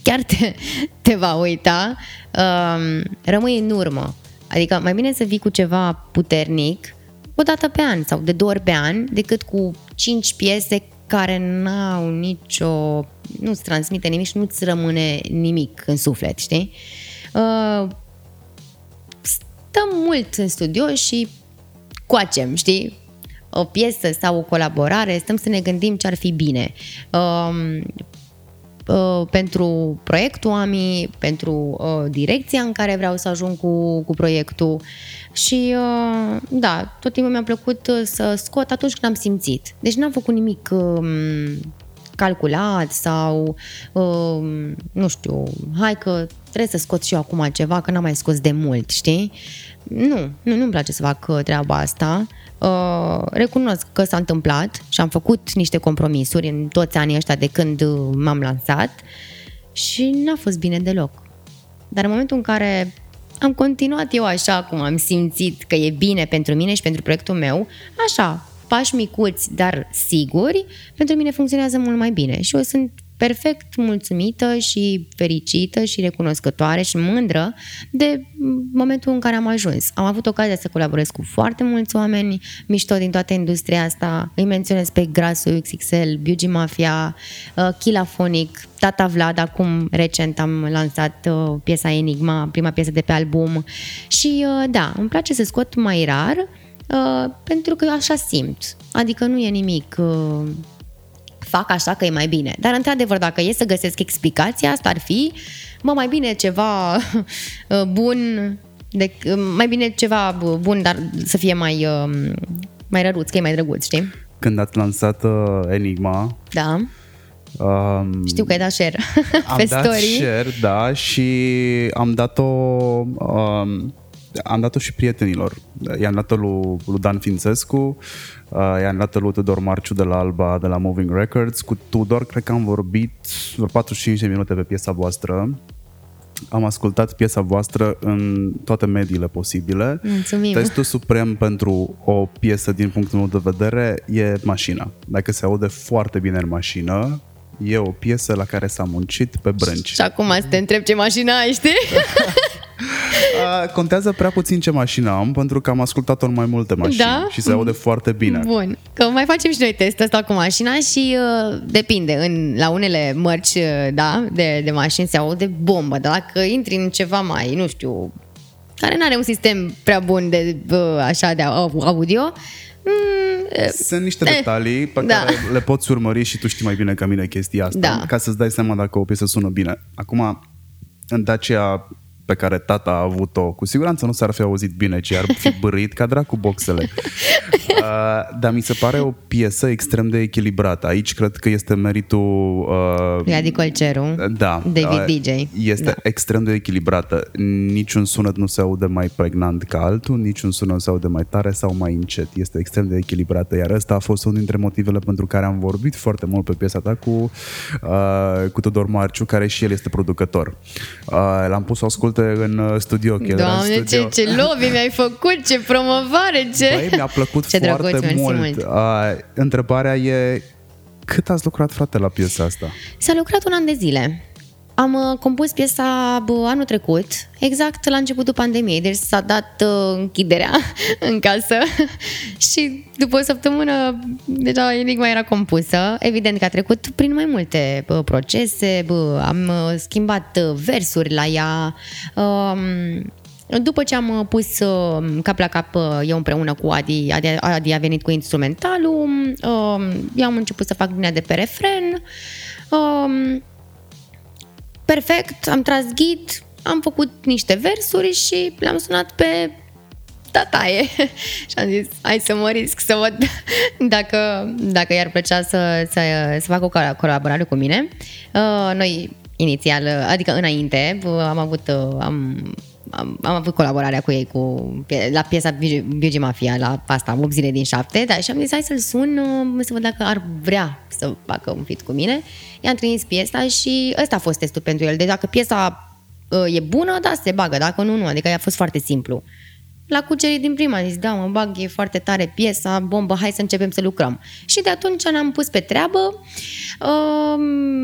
chiar te, te va uita, um, rămâi în urmă. Adică mai bine să vii cu ceva puternic o dată pe an sau de două ori pe an decât cu cinci piese care n-au nicio... nu-ți transmite nimic și nu-ți rămâne nimic în suflet, știi? Uh, stăm mult în studio și coacem, știi? O piesă sau o colaborare, stăm să ne gândim ce ar fi bine. Uh, Uh, pentru proiectul AMI, pentru uh, direcția în care vreau să ajung cu, cu proiectul și uh, da, tot timpul mi-a plăcut uh, să scot atunci când am simțit. Deci n-am făcut nimic uh, calculat sau uh, nu știu, hai că trebuie să scot și eu acum ceva, că n-am mai scos de mult, știi? Nu, nu, nu-mi place să fac uh, treaba asta. Uh, recunosc că s-a întâmplat și am făcut niște compromisuri în toți anii ăștia de când uh, m-am lansat și n-a fost bine deloc. Dar în momentul în care am continuat eu așa cum am simțit că e bine pentru mine și pentru proiectul meu, așa, pași micuți, dar siguri, pentru mine funcționează mult mai bine și eu sunt perfect mulțumită și fericită și recunoscătoare și mândră de momentul în care am ajuns. Am avut ocazia să colaborez cu foarte mulți oameni mișto din toată industria asta. Îi menționez pe Grasu XXL, Beauty Mafia, uh, Kilafonic, Tata Vlad, acum recent am lansat uh, piesa Enigma, prima piesă de pe album și uh, da, îmi place să scot mai rar pentru că așa simt. Adică nu e nimic fac așa că e mai bine. Dar, într-adevăr, dacă e să găsesc explicația, asta ar fi, mă, mai bine ceva uh, bun, de, uh, mai bine ceva bun, dar să fie mai, uh, mai răruț, că e mai drăguț, știi? Când ați lansat uh, Enigma, da. Um, Știu că ai dat share am pe dat story. share, da, și am dat-o um, am dat-o și prietenilor. I-am dat-o lui, lui Dan Fințescu, uh, i-am dat-o lui Tudor Marciu de la Alba, de la Moving Records. Cu Tudor cred că am vorbit vreo 45 de minute pe piesa voastră. Am ascultat piesa voastră în toate mediile posibile. Mulțumim. Testul suprem pentru o piesă din punctul meu de vedere e mașina. Dacă se aude foarte bine în mașină, e o piesă la care s-a muncit pe brânci. Și acum să te întreb ce mașină ai, știi? contează prea puțin ce mașină am, pentru că am ascultat-o în mai multe mașini da? și se aude foarte bine. Bun, că mai facem și noi testul ăsta cu mașina și uh, depinde, în, la unele mărci uh, da, de, de mașini se aude bombă, dar dacă intri în ceva mai, nu știu, care nu are un sistem prea bun de uh, așa de audio, Mm, Sunt niște eh, detalii pe da. care le poți urmări și tu știi mai bine ca mine chestia asta, da. ca să-ți dai seama dacă o piesă sună bine. Acum, în Dacia pe care tata a avut-o, cu siguranță nu s-ar fi auzit bine, ci ar fi bărit ca dracu boxele. Uh, dar mi se pare o piesă extrem de echilibrată. Aici cred că este meritul... Uh, Vladi Colceru, da, David uh, DJ. Este Da. extrem de echilibrată. Niciun sunet nu se aude mai pregnant ca altul, niciun sunet nu se aude mai tare sau mai încet. Este extrem de echilibrată, iar ăsta a fost unul dintre motivele pentru care am vorbit foarte mult pe piesa ta cu, uh, cu Tudor Marciu, care și el este producător. Uh, l-am pus să asculte în uh, studio. că el era în Doamne, ce, studio. ce lobby mi-ai făcut, ce promovare, ce... Băi, mi-a plăcut Ce foarte drăguț, mersi mult. mult. Uh, întrebarea e cât ați lucrat, frate, la piesa asta? S-a lucrat un an de zile. Am uh, compus piesa bă, anul trecut, exact la începutul pandemiei, deci s-a dat uh, închiderea în casă și după o săptămână deja enigma era compusă. Evident că a trecut prin mai multe bă, procese, bă, am uh, schimbat uh, versuri la ea, um, după ce am uh, pus uh, cap la cap uh, eu împreună cu Adi, Adi, Adi a venit cu instrumentalul, um, eu am început să fac linia de pe refren, um, perfect, am tras ghid, am făcut niște versuri și le-am sunat pe tataie și am zis, hai să mă risc să văd dacă, dacă i-ar plăcea să, să, să facă o col- colaborare cu mine. Uh, noi inițial, adică înainte, uh, am avut uh, am, am, am avut colaborarea cu ei cu, la piesa Beauty Mafia, la asta, 8 zile din 7, dar și am zis hai să-l sun uh, să văd dacă ar vrea să facă un fit cu mine. I-am trimis piesa și ăsta a fost testul pentru el. Deci dacă piesa uh, e bună, da, se bagă, dacă nu, nu. Adică a fost foarte simplu. La cucerit din prima, zis, da, mă bag, e foarte tare piesa, bombă, hai să începem să lucrăm. Și de atunci ne-am pus pe treabă, uh,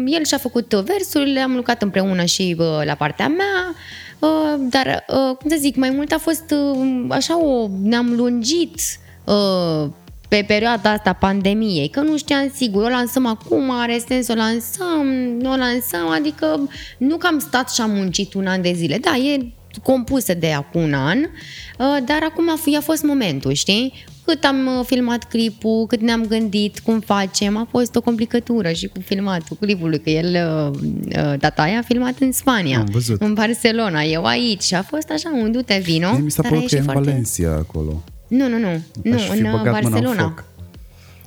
el și-a făcut versurile, am lucrat împreună și uh, la partea mea, uh, dar, uh, cum să zic, mai mult a fost uh, așa o, ne-am lungit uh, pe perioada asta pandemiei, că nu știam sigur, o lansăm acum, are sens, o lansăm, nu o lansăm, adică nu că am stat și am muncit un an de zile, da, e compusă de acum un an, uh, dar acum a, f- a fost momentul, știi? Cât am uh, filmat clipul, cât ne-am gândit, cum facem, a fost o complicătură și cu filmatul clipului, că el, uh, uh, tataia, a filmat în Spania, Am văzut. în Barcelona, eu aici și a fost așa un du-te vino, Mie mi s-a dar a părut că e ieșit în foarte... Valencia acolo. Nu, nu, nu, nu, Aș fi în uh, băgat mâna în Barcelona. foc.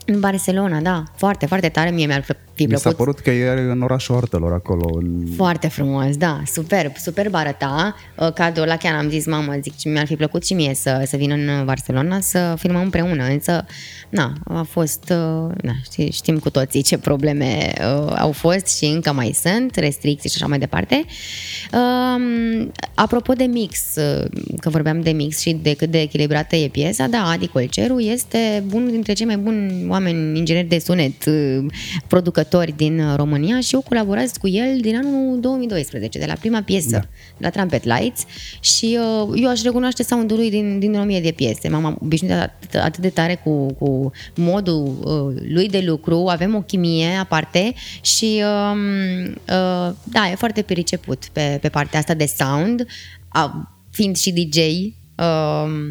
În Barcelona, da, foarte, foarte tare, mie mi-ar fi Mi s-a plăcut. părut că e în orașul artelor acolo. În... Foarte frumos, da, superb, superb arăta. Uh, Cadrul ăla chiar am zis, mamă, zic, ce mi-ar fi plăcut și mie să, să vin în Barcelona să filmăm împreună, însă, na, a fost, uh, na, ști- știm cu toții ce probleme uh, au fost și încă mai sunt, restricții și așa mai departe. Um, apropo de mix, uh, că vorbeam de mix și de cât de echilibrată e piesa, da, Adi Colceru este unul dintre cei mai buni oameni ingineri de sunet, uh, producători din uh, România și eu colaborez cu el din anul 2012, de la prima piesă, da. la Trumpet Lights și uh, eu aș recunoaște soundul lui din, din o mie de piese. M-am obișnuit atât, atât de tare cu, cu modul uh, lui de lucru, avem o chimie aparte și um, uh, da, e foarte priceput pe, pe partea asta de sound, uh, fiind și DJ, uh,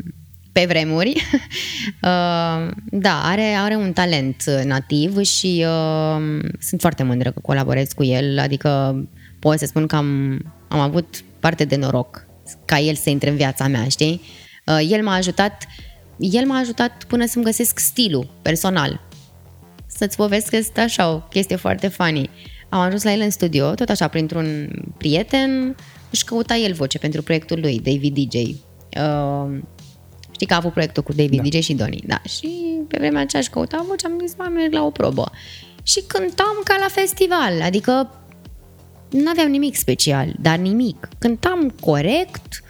pe vremuri. Uh, da, are, are un talent nativ și uh, sunt foarte mândră că colaborez cu el, adică pot să spun că am, am avut parte de noroc ca el să intre în viața mea, știi? Uh, el m-a ajutat el m-a ajutat până să-mi găsesc stilul personal. Să-ți povestesc așa o chestie foarte funny. Am ajuns la el în studio, tot așa, printr-un prieten, își căuta el voce pentru proiectul lui, David DJ. Uh, Știi că a avut proiectul cu David da. DJ și Doni, da. Și pe vremea aceea își căuta voce, am zis, mă, merg la o probă. Și cântam ca la festival, adică nu aveam nimic special, dar nimic. Cântam corect,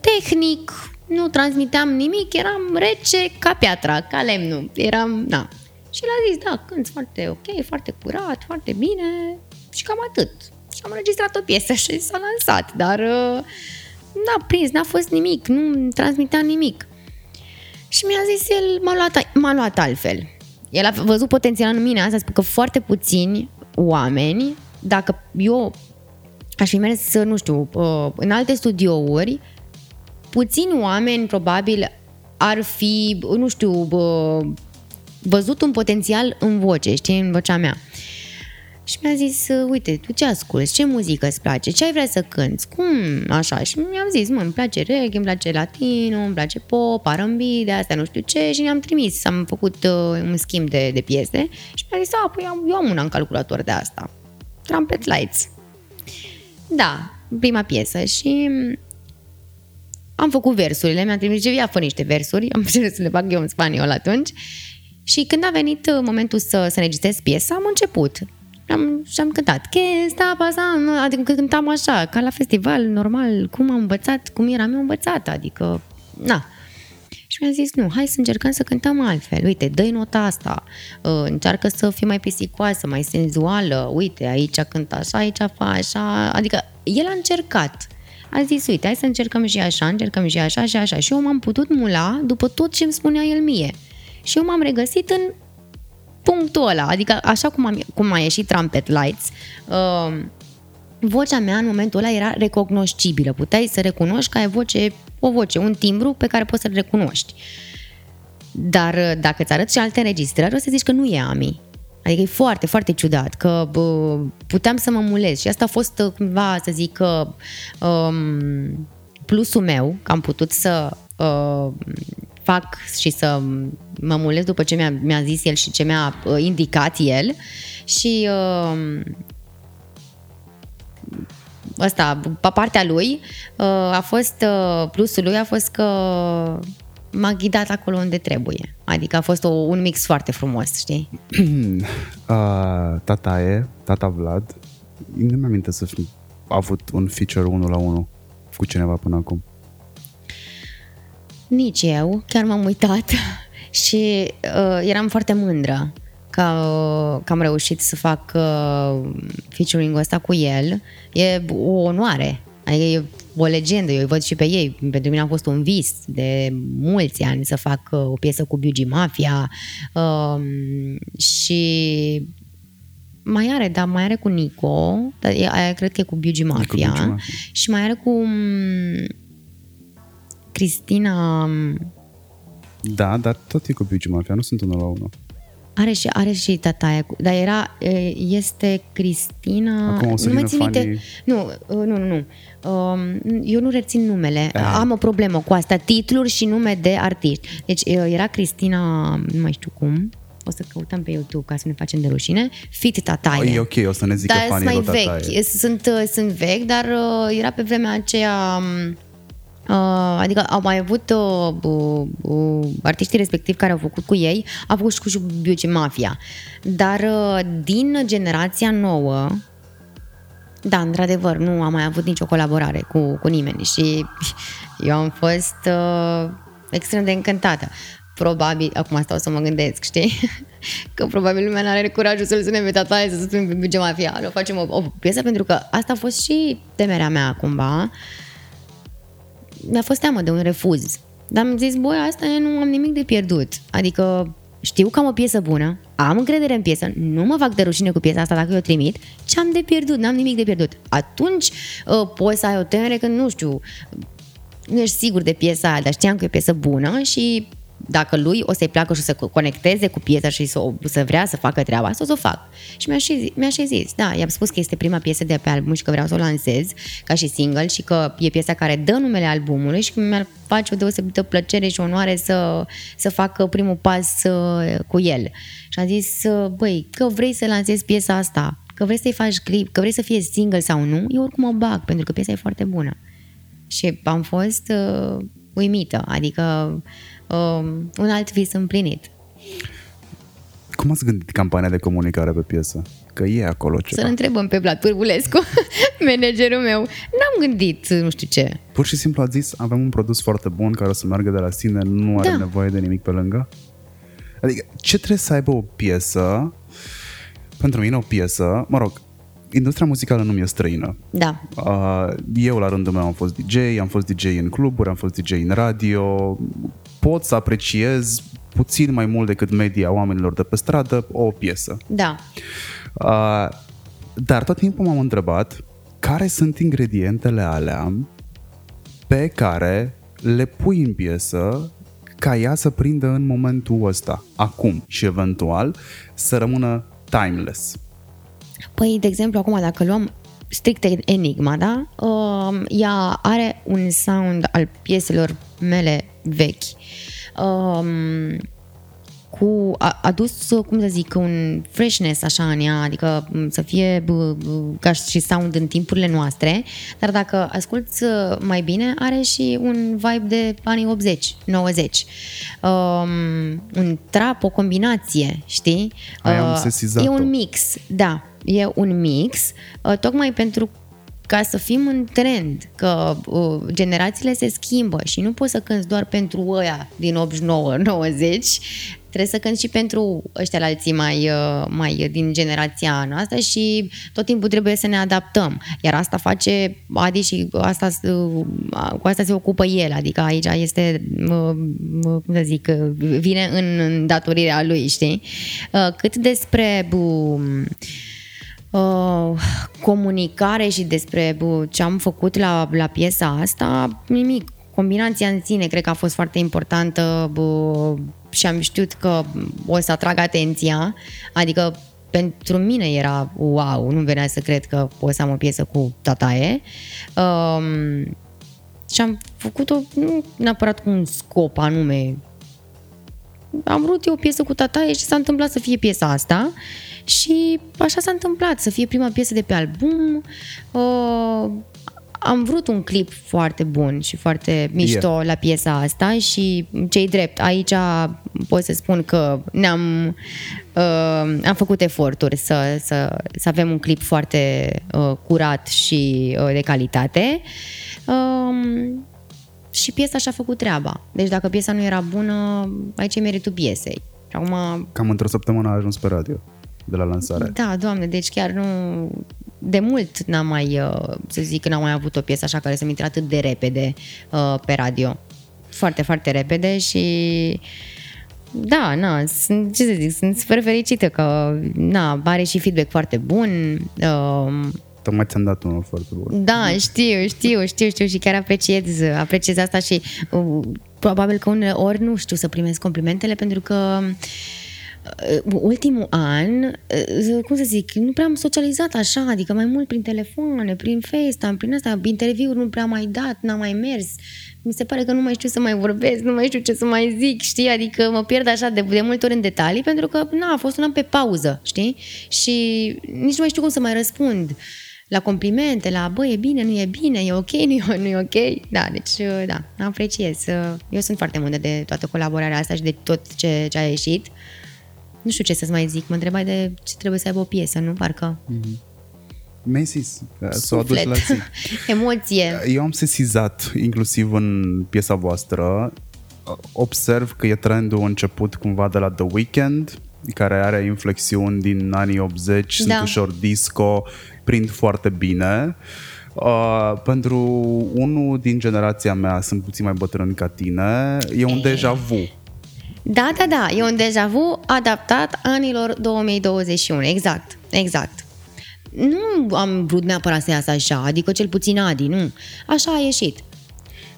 tehnic, nu transmiteam nimic, eram rece ca piatra, ca lemnul. Eram, da. Și l-a zis, da, cânt foarte ok, foarte curat, foarte bine și cam atât. Și am înregistrat o piesă și s-a lansat, dar uh, n-a prins, n-a fost nimic, nu transmitea nimic. Și mi-a zis el, m-a luat, m-a luat altfel. El a văzut potențial în mine, asta spun că foarte puțini oameni, dacă eu aș fi mers, nu știu, uh, în alte studiouri, puțini oameni probabil ar fi, nu știu, uh, văzut un potențial în voce, știi, în vocea mea. Și mi-a zis, uite, tu ce asculti, ce muzică îți place, ce ai vrea să cânti, cum, așa. Și mi-am zis, mă, îmi place reggae, îmi place latino, îmi place pop, R&B, de astea nu știu ce. Și ne-am trimis, am făcut uh, un schimb de, de piese și mi-a zis, a, păi eu am una în calculator de asta, Trumpet Lights. Da, prima piesă și am făcut versurile, mi-am trimis, ia fă niște versuri, am cerut să le bag eu în spaniol atunci. Și când a venit uh, momentul să, să registrez piesa, am început. Am, și am cântat. Que sta pasando? Adică cântam așa, ca la festival, normal, cum am învățat, cum eram eu învățat, adică, na. Și mi-a zis, nu, hai să încercăm să cântăm altfel. Uite, dă nota asta, uh, încearcă să fie mai pisicoasă, mai senzuală. Uite, aici cântă așa, aici fa așa. Adică el a încercat. A zis, uite, hai să încercăm și așa, încercăm și așa și așa. Și eu m-am putut mula după tot ce îmi spunea el mie. Și eu m-am regăsit în punctul ăla, adică așa cum, am, cum a ieșit Trumpet Lights, uh, vocea mea în momentul ăla era recognoscibilă. Puteai să recunoști că ai voce, o voce, un timbru pe care poți să-l recunoști. Dar uh, dacă îți arăt și alte înregistrări, o să zici că nu e Ami. Adică e foarte, foarte ciudat că bă, puteam să mă mulez și asta a fost uh, cumva, să zic, uh, um, plusul meu, că am putut să uh, fac și să mă mulez după ce mi-a, mi-a zis el și ce mi-a uh, indicat el și uh, ăsta, pe partea lui uh, a fost, uh, plusul lui a fost că m-a ghidat acolo unde trebuie. Adică a fost o, un mix foarte frumos, știi? uh, tata e, tata Vlad, nu mi aminte să fi avut un feature unul la unul cu cineva până acum. Nici eu, chiar m-am uitat și uh, eram foarte mândră că, că am reușit să fac uh, featuring-ul ăsta cu el. E o onoare, adică e o legendă, eu îi văd și pe ei. Pentru mine a fost un vis de mulți ani să fac uh, o piesă cu Biugi Mafia uh, și mai are, dar mai are cu Nico, dar e, aia cred că e cu Biugi Mafia, cu Mafia. și mai are cu Cristina... Da, dar tot e cu Biugi Mafia, nu sunt unul la unul. Are și, are și tataia, dar era, este Cristina... Acum o să nu mai țin minte. Nu, nu, nu, nu. Um, eu nu rețin numele. Eh. Am o problemă cu asta, titluri și nume de artiști. Deci era Cristina, nu mai știu cum, o să căutăm pe YouTube ca să ne facem de rușine, Fit Tataie. E ok, o să ne zică dar fanii mai vechi, sunt, sunt vechi, dar uh, era pe vremea aceea um, Uh, adică au mai avut uh, uh, uh, artiștii respectivi care au făcut cu ei, au făcut și cu Beauty Mafia. Dar uh, din generația nouă, da, într-adevăr, nu am mai avut nicio colaborare cu, cu nimeni și eu am fost uh, extrem de încântată. Probabil, acum stau să mă gândesc, știi? Că probabil lumea nu are curajul să-l sune pe tataie să spun pe Mafia. Nu facem o, o piesă pentru că asta a fost și temerea mea cumva. Uh, mi-a fost teamă de un refuz. Dar am zis, băi, asta e, nu am nimic de pierdut. Adică știu că am o piesă bună, am încredere în piesă, nu mă fac de rușine cu piesa asta dacă eu o trimit, ce am de pierdut? N-am nimic de pierdut. Atunci uh, poți să ai o temere că, nu știu, nu ești sigur de piesa aia, dar știam că e o piesă bună și dacă lui o să-i placă și să conecteze cu piesa și să, să vrea să facă treaba asta, o să o fac. Și mi-a și, mi-a și zis, da, i-am spus că este prima piesă de pe album și că vreau să o lansez ca și single și că e piesa care dă numele albumului și că mi-ar face o deosebită plăcere și onoare să, să fac primul pas uh, cu el. Și am zis, uh, băi, că vrei să lansezi piesa asta, că vrei să-i faci clip, că vrei să fie single sau nu, eu oricum o bag, pentru că piesa e foarte bună. Și am fost uh, uimită, adică um, un alt vis împlinit. Cum ați gândit campania de comunicare pe piesă? Că e acolo ceva. Să-l întrebăm pe Vlad Pârvulescu, managerul meu. N-am gândit nu știu ce. Pur și simplu a zis, avem un produs foarte bun care o să meargă de la sine, nu are da. nevoie de nimic pe lângă? Adică, ce trebuie să aibă o piesă? Pentru mine o piesă, mă rog, industria muzicală nu mi-e străină. Da. Eu, la rândul meu, am fost DJ, am fost DJ în cluburi, am fost DJ în radio. Pot să apreciez puțin mai mult decât media oamenilor de pe stradă o piesă. Da. Dar tot timpul m-am întrebat care sunt ingredientele alea pe care le pui în piesă ca ea să prindă în momentul ăsta, acum și eventual să rămână timeless. Păi, de exemplu, acum dacă luăm strict Enigma, da? Uh, ea are un sound al pieselor mele vechi. Uh, cu a, adus, cum să zic, un freshness așa în ea, adică să fie b, b, ca și sound în timpurile noastre, dar dacă asculți uh, mai bine, are și un vibe de anii 80, 90. Um, un trap, o combinație, știi? Uh, e un mix, da, e un mix, uh, tocmai pentru ca să fim în trend, că uh, generațiile se schimbă și nu poți să cânți doar pentru ăia din 89-90, trebuie să cânti și pentru ăștia la alții mai, uh, mai din generația noastră și tot timpul trebuie să ne adaptăm. Iar asta face Adi și asta, uh, cu asta se ocupă el, adică aici este, uh, cum să zic, vine în datorirea lui, știi? Cât despre comunicare și despre ce am făcut la, la piesa asta, nimic combinația în sine cred că a fost foarte importantă bă, și am știut că o să atrag atenția, adică pentru mine era wow, nu venea să cred că o să am o piesă cu tataie. Um, și am făcut-o nu neapărat cu un scop anume. Am vrut eu o piesă cu tataie și s-a întâmplat să fie piesa asta și așa s-a întâmplat, să fie prima piesă de pe album. Uh, am vrut un clip foarte bun și foarte mișto yeah. la piesa asta și cei drept, aici pot să spun că ne-am uh, am făcut eforturi să, să, să avem un clip foarte uh, curat și uh, de calitate. Uh, și piesa și-a făcut treaba. Deci dacă piesa nu era bună, aici e meritul piesei. Acum... Cam într-o săptămână a ajuns pe radio de la lansare. Da, doamne, deci chiar nu... De mult n-am mai, uh, să zic, n-am mai avut o piesă așa care să-mi intre atât de repede uh, pe radio. Foarte, foarte repede și... Da, na, sunt, ce să zic, sunt super fericită că, na, are și feedback foarte bun. Uh, Tocmai ți-am dat unul foarte bun. Da, știu, știu, știu, știu și chiar apreciez, apreciez asta și uh, probabil că uneori nu știu să primesc complimentele pentru că uh, Uh, ultimul an, uh, cum să zic, nu prea am socializat așa, adică mai mult prin telefoane, prin FaceTime, prin asta, interviuri nu prea mai dat, n-am mai mers. Mi se pare că nu mai știu să mai vorbesc, nu mai știu ce să mai zic, știi? Adică mă pierd așa de, de multe ori în detalii pentru că, na, a fost un an pe pauză, știi? Și nici nu mai știu cum să mai răspund la complimente, la bă, e bine, nu e bine, e ok, nu e, nu e ok. Da, deci, uh, da, apreciez. Eu sunt foarte mândră de toată colaborarea asta și de tot ce, ce a ieșit nu știu ce să-ți mai zic, mă întrebai de ce trebuie să aibă o piesă, nu? Parcă... Mm-hmm. Mi-ai zis, să o aduci la zi. Emoție. Eu am sesizat, inclusiv în piesa voastră, observ că e trendul început cumva de la The Weeknd, care are inflexiuni din anii 80, da. sunt ușor disco, prind foarte bine. Uh, pentru unul din generația mea, sunt puțin mai bătrân ca tine, e un deja vu da, da, da, e un deja vu adaptat anilor 2021, exact, exact. Nu am vrut neapărat să iasă așa, adică cel puțin Adi, nu. Așa a ieșit.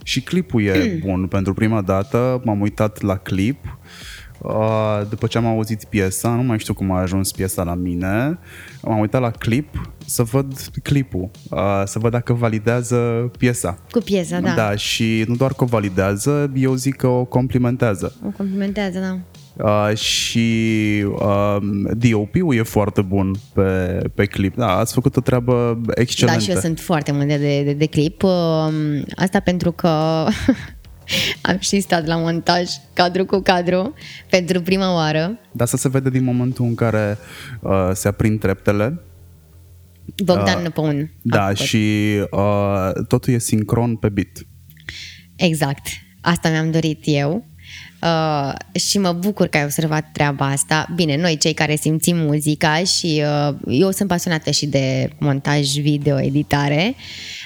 Și clipul e mm. bun. Pentru prima dată m-am uitat la clip Uh, după ce am auzit piesa, nu mai știu cum a ajuns piesa la mine, m-am uitat la clip să văd clipul, uh, să văd dacă validează piesa. Cu piesa, da. Da, și nu doar că o validează, eu zic că o complimentează. O complimentează, da. Uh, și uh, DOP-ul e foarte bun pe, pe clip. Da, ați făcut o treabă excelentă. Da, și eu sunt foarte mândră de, de, de clip. Uh, asta pentru că Am și stat la montaj cadru cu cadru pentru prima oară. Dar să se vede din momentul în care uh, se aprind treptele. Bogdan uh, Năpăun. Da, și uh, totul e sincron pe beat. Exact. Asta mi-am dorit eu. Uh, și mă bucur că ai observat treaba asta. Bine, noi cei care simțim muzica și uh, eu sunt pasionată și de montaj video, editare, Uh,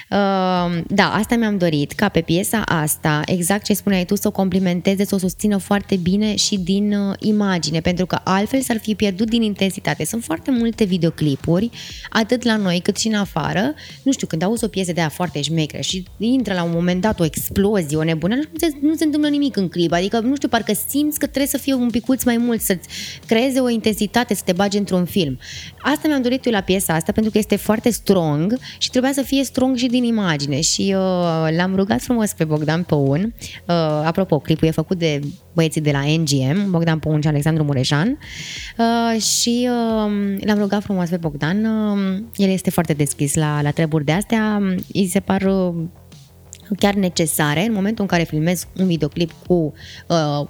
da, asta mi-am dorit, ca pe piesa asta, exact ce spuneai tu, să o complementeze, să o susțină foarte bine și din uh, imagine, pentru că altfel s-ar fi pierdut din intensitate. Sunt foarte multe videoclipuri, atât la noi cât și în afară. Nu știu, când auzi o piesă de aia foarte șmecră și intră la un moment dat o explozie, o nebunie, nu se, nu se întâmplă nimic în clip. Adică, nu știu, parcă simți că trebuie să fie un picuț mai mult, să-ți creeze o intensitate, să te bagi într-un film. Asta mi-am dorit eu la piesa asta, pentru că este foarte strong și trebuia să fie strong și din imagine. Și uh, l-am rugat frumos pe Bogdan Păun. Uh, apropo, clipul e făcut de băieții de la NGM, Bogdan Păun și Alexandru Mureșan. Uh, și uh, l-am rugat frumos pe Bogdan. Uh, el este foarte deschis la, la treburi de astea. Îi se par uh, chiar necesare în momentul în care filmezi un videoclip cu uh,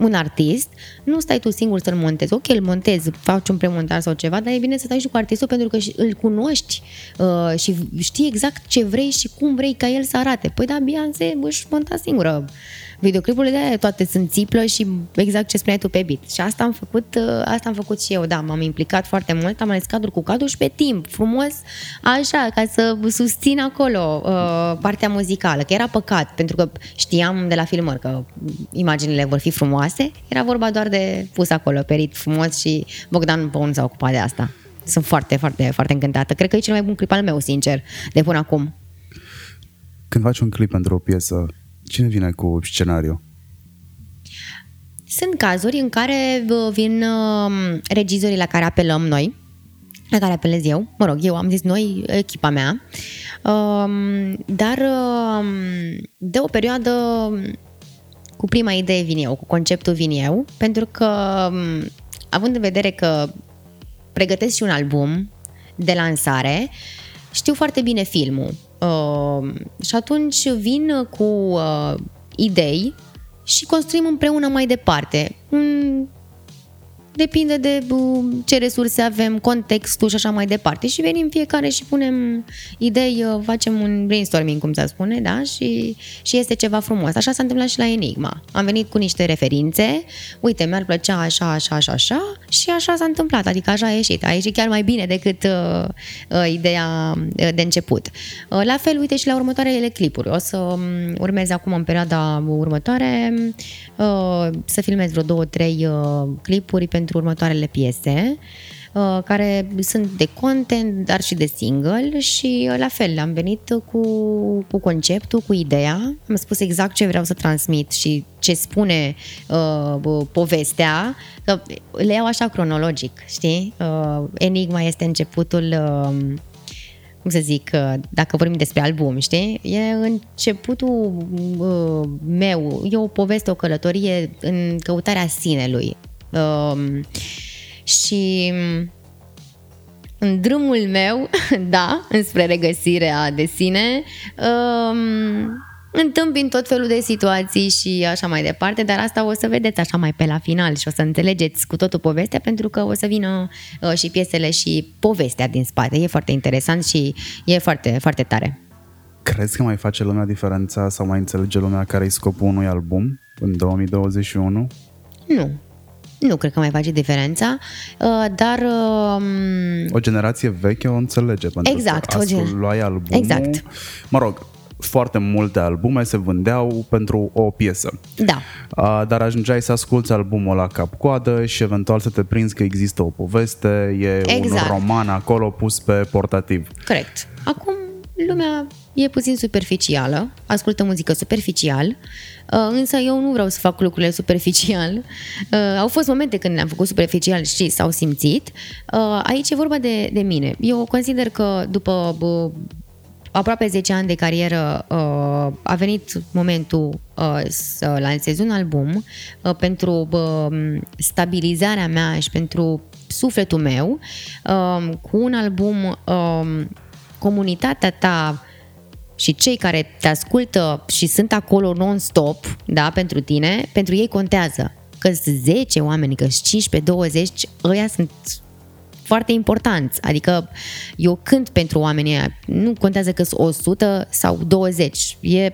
un artist, nu stai tu singur să-l montezi. Ok, îl montezi, faci un premontaj sau ceva, dar e bine să stai și cu artistul pentru că îl cunoști uh, și știi exact ce vrei și cum vrei ca el să arate. Păi da, Beyoncé își monta singură videoclipurile de aia toate sunt țiplă și exact ce spuneai tu pe beat. Și asta am făcut, uh, asta am făcut și eu, da, m-am implicat foarte mult, am ales cadru cu cadru și pe timp, frumos, așa, ca să susțin acolo uh, partea muzicală, că era păcat, pentru că știam de la filmări că imaginile vor fi frumoase, era vorba doar de pus acolo, perit frumos și Bogdan Bun s-a ocupat de asta. Sunt foarte, foarte, foarte încântată. Cred că e cel mai bun clip al meu, sincer, de până acum. Când faci un clip pentru o piesă, Cine vine cu scenariu? Sunt cazuri în care vin um, regizorii la care apelăm noi, la care apelez eu, mă rog, eu am zis noi, echipa mea, um, dar um, de o perioadă cu prima idee vin eu, cu conceptul vin eu, pentru că având în vedere că pregătesc și un album de lansare, știu foarte bine filmul Uh, și atunci vin cu uh, idei și construim împreună mai departe. Mm, depinde de ce resurse avem, contextul și așa mai departe. Și venim fiecare și punem idei, uh, facem un brainstorming, cum se spune, da? Și, și este ceva frumos. Așa s-a întâmplat și la Enigma. Am venit cu niște referințe, uite, mi-ar plăcea așa, așa, așa, așa și așa s-a întâmplat, adică așa a ieșit. A ieșit chiar mai bine decât uh, uh, ideea uh, de început. Uh, la fel, uite și la următoarele clipuri. O să um, urmez acum în perioada următoare uh, să filmez vreo două, trei uh, clipuri pentru pentru următoarele piese uh, care sunt de content, dar și de single și uh, la fel, am venit cu, cu conceptul, cu ideea, am spus exact ce vreau să transmit și ce spune uh, povestea, că le iau așa cronologic, știi? Uh, Enigma este începutul uh, cum să zic, uh, dacă vorbim despre album, știi? E începutul uh, meu, e o poveste, o călătorie în căutarea sinelui, Um, și în drumul meu, da, înspre regăsirea de sine, um, întâmpin tot felul de situații și așa mai departe, dar asta o să vedeți așa mai pe la final și o să înțelegeți cu totul povestea pentru că o să vină uh, și piesele și povestea din spate. E foarte interesant și e foarte, foarte tare. Crezi că mai face lumea diferența sau mai înțelege lumea care e scopul unui album în 2021? Nu, nu cred că mai face diferența, uh, dar... Um, o generație veche o înțelege, pentru exact, că astfel luai albumul... Exact. Mă rog, foarte multe albume se vândeau pentru o piesă. Da. Uh, dar ajungeai să asculti albumul la cap-coadă și eventual să te prinzi că există o poveste, e exact. un roman acolo pus pe portativ. Corect. Acum lumea e puțin superficială, ascultă muzică superficial, uh, însă eu nu vreau să fac lucrurile superficial. Uh, au fost momente când le-am făcut superficial și s-au simțit. Uh, aici e vorba de, de mine. Eu consider că după aproape 10 ani de carieră a venit momentul să lansez un album pentru stabilizarea mea și pentru sufletul meu cu un album comunitatea ta și cei care te ascultă și sunt acolo non-stop, da, pentru tine, pentru ei contează. Că sunt 10 oameni, că 15, 20, ăia sunt foarte importanți. Adică eu cânt pentru oamenii ăia. Nu contează că sunt 100 sau 20. E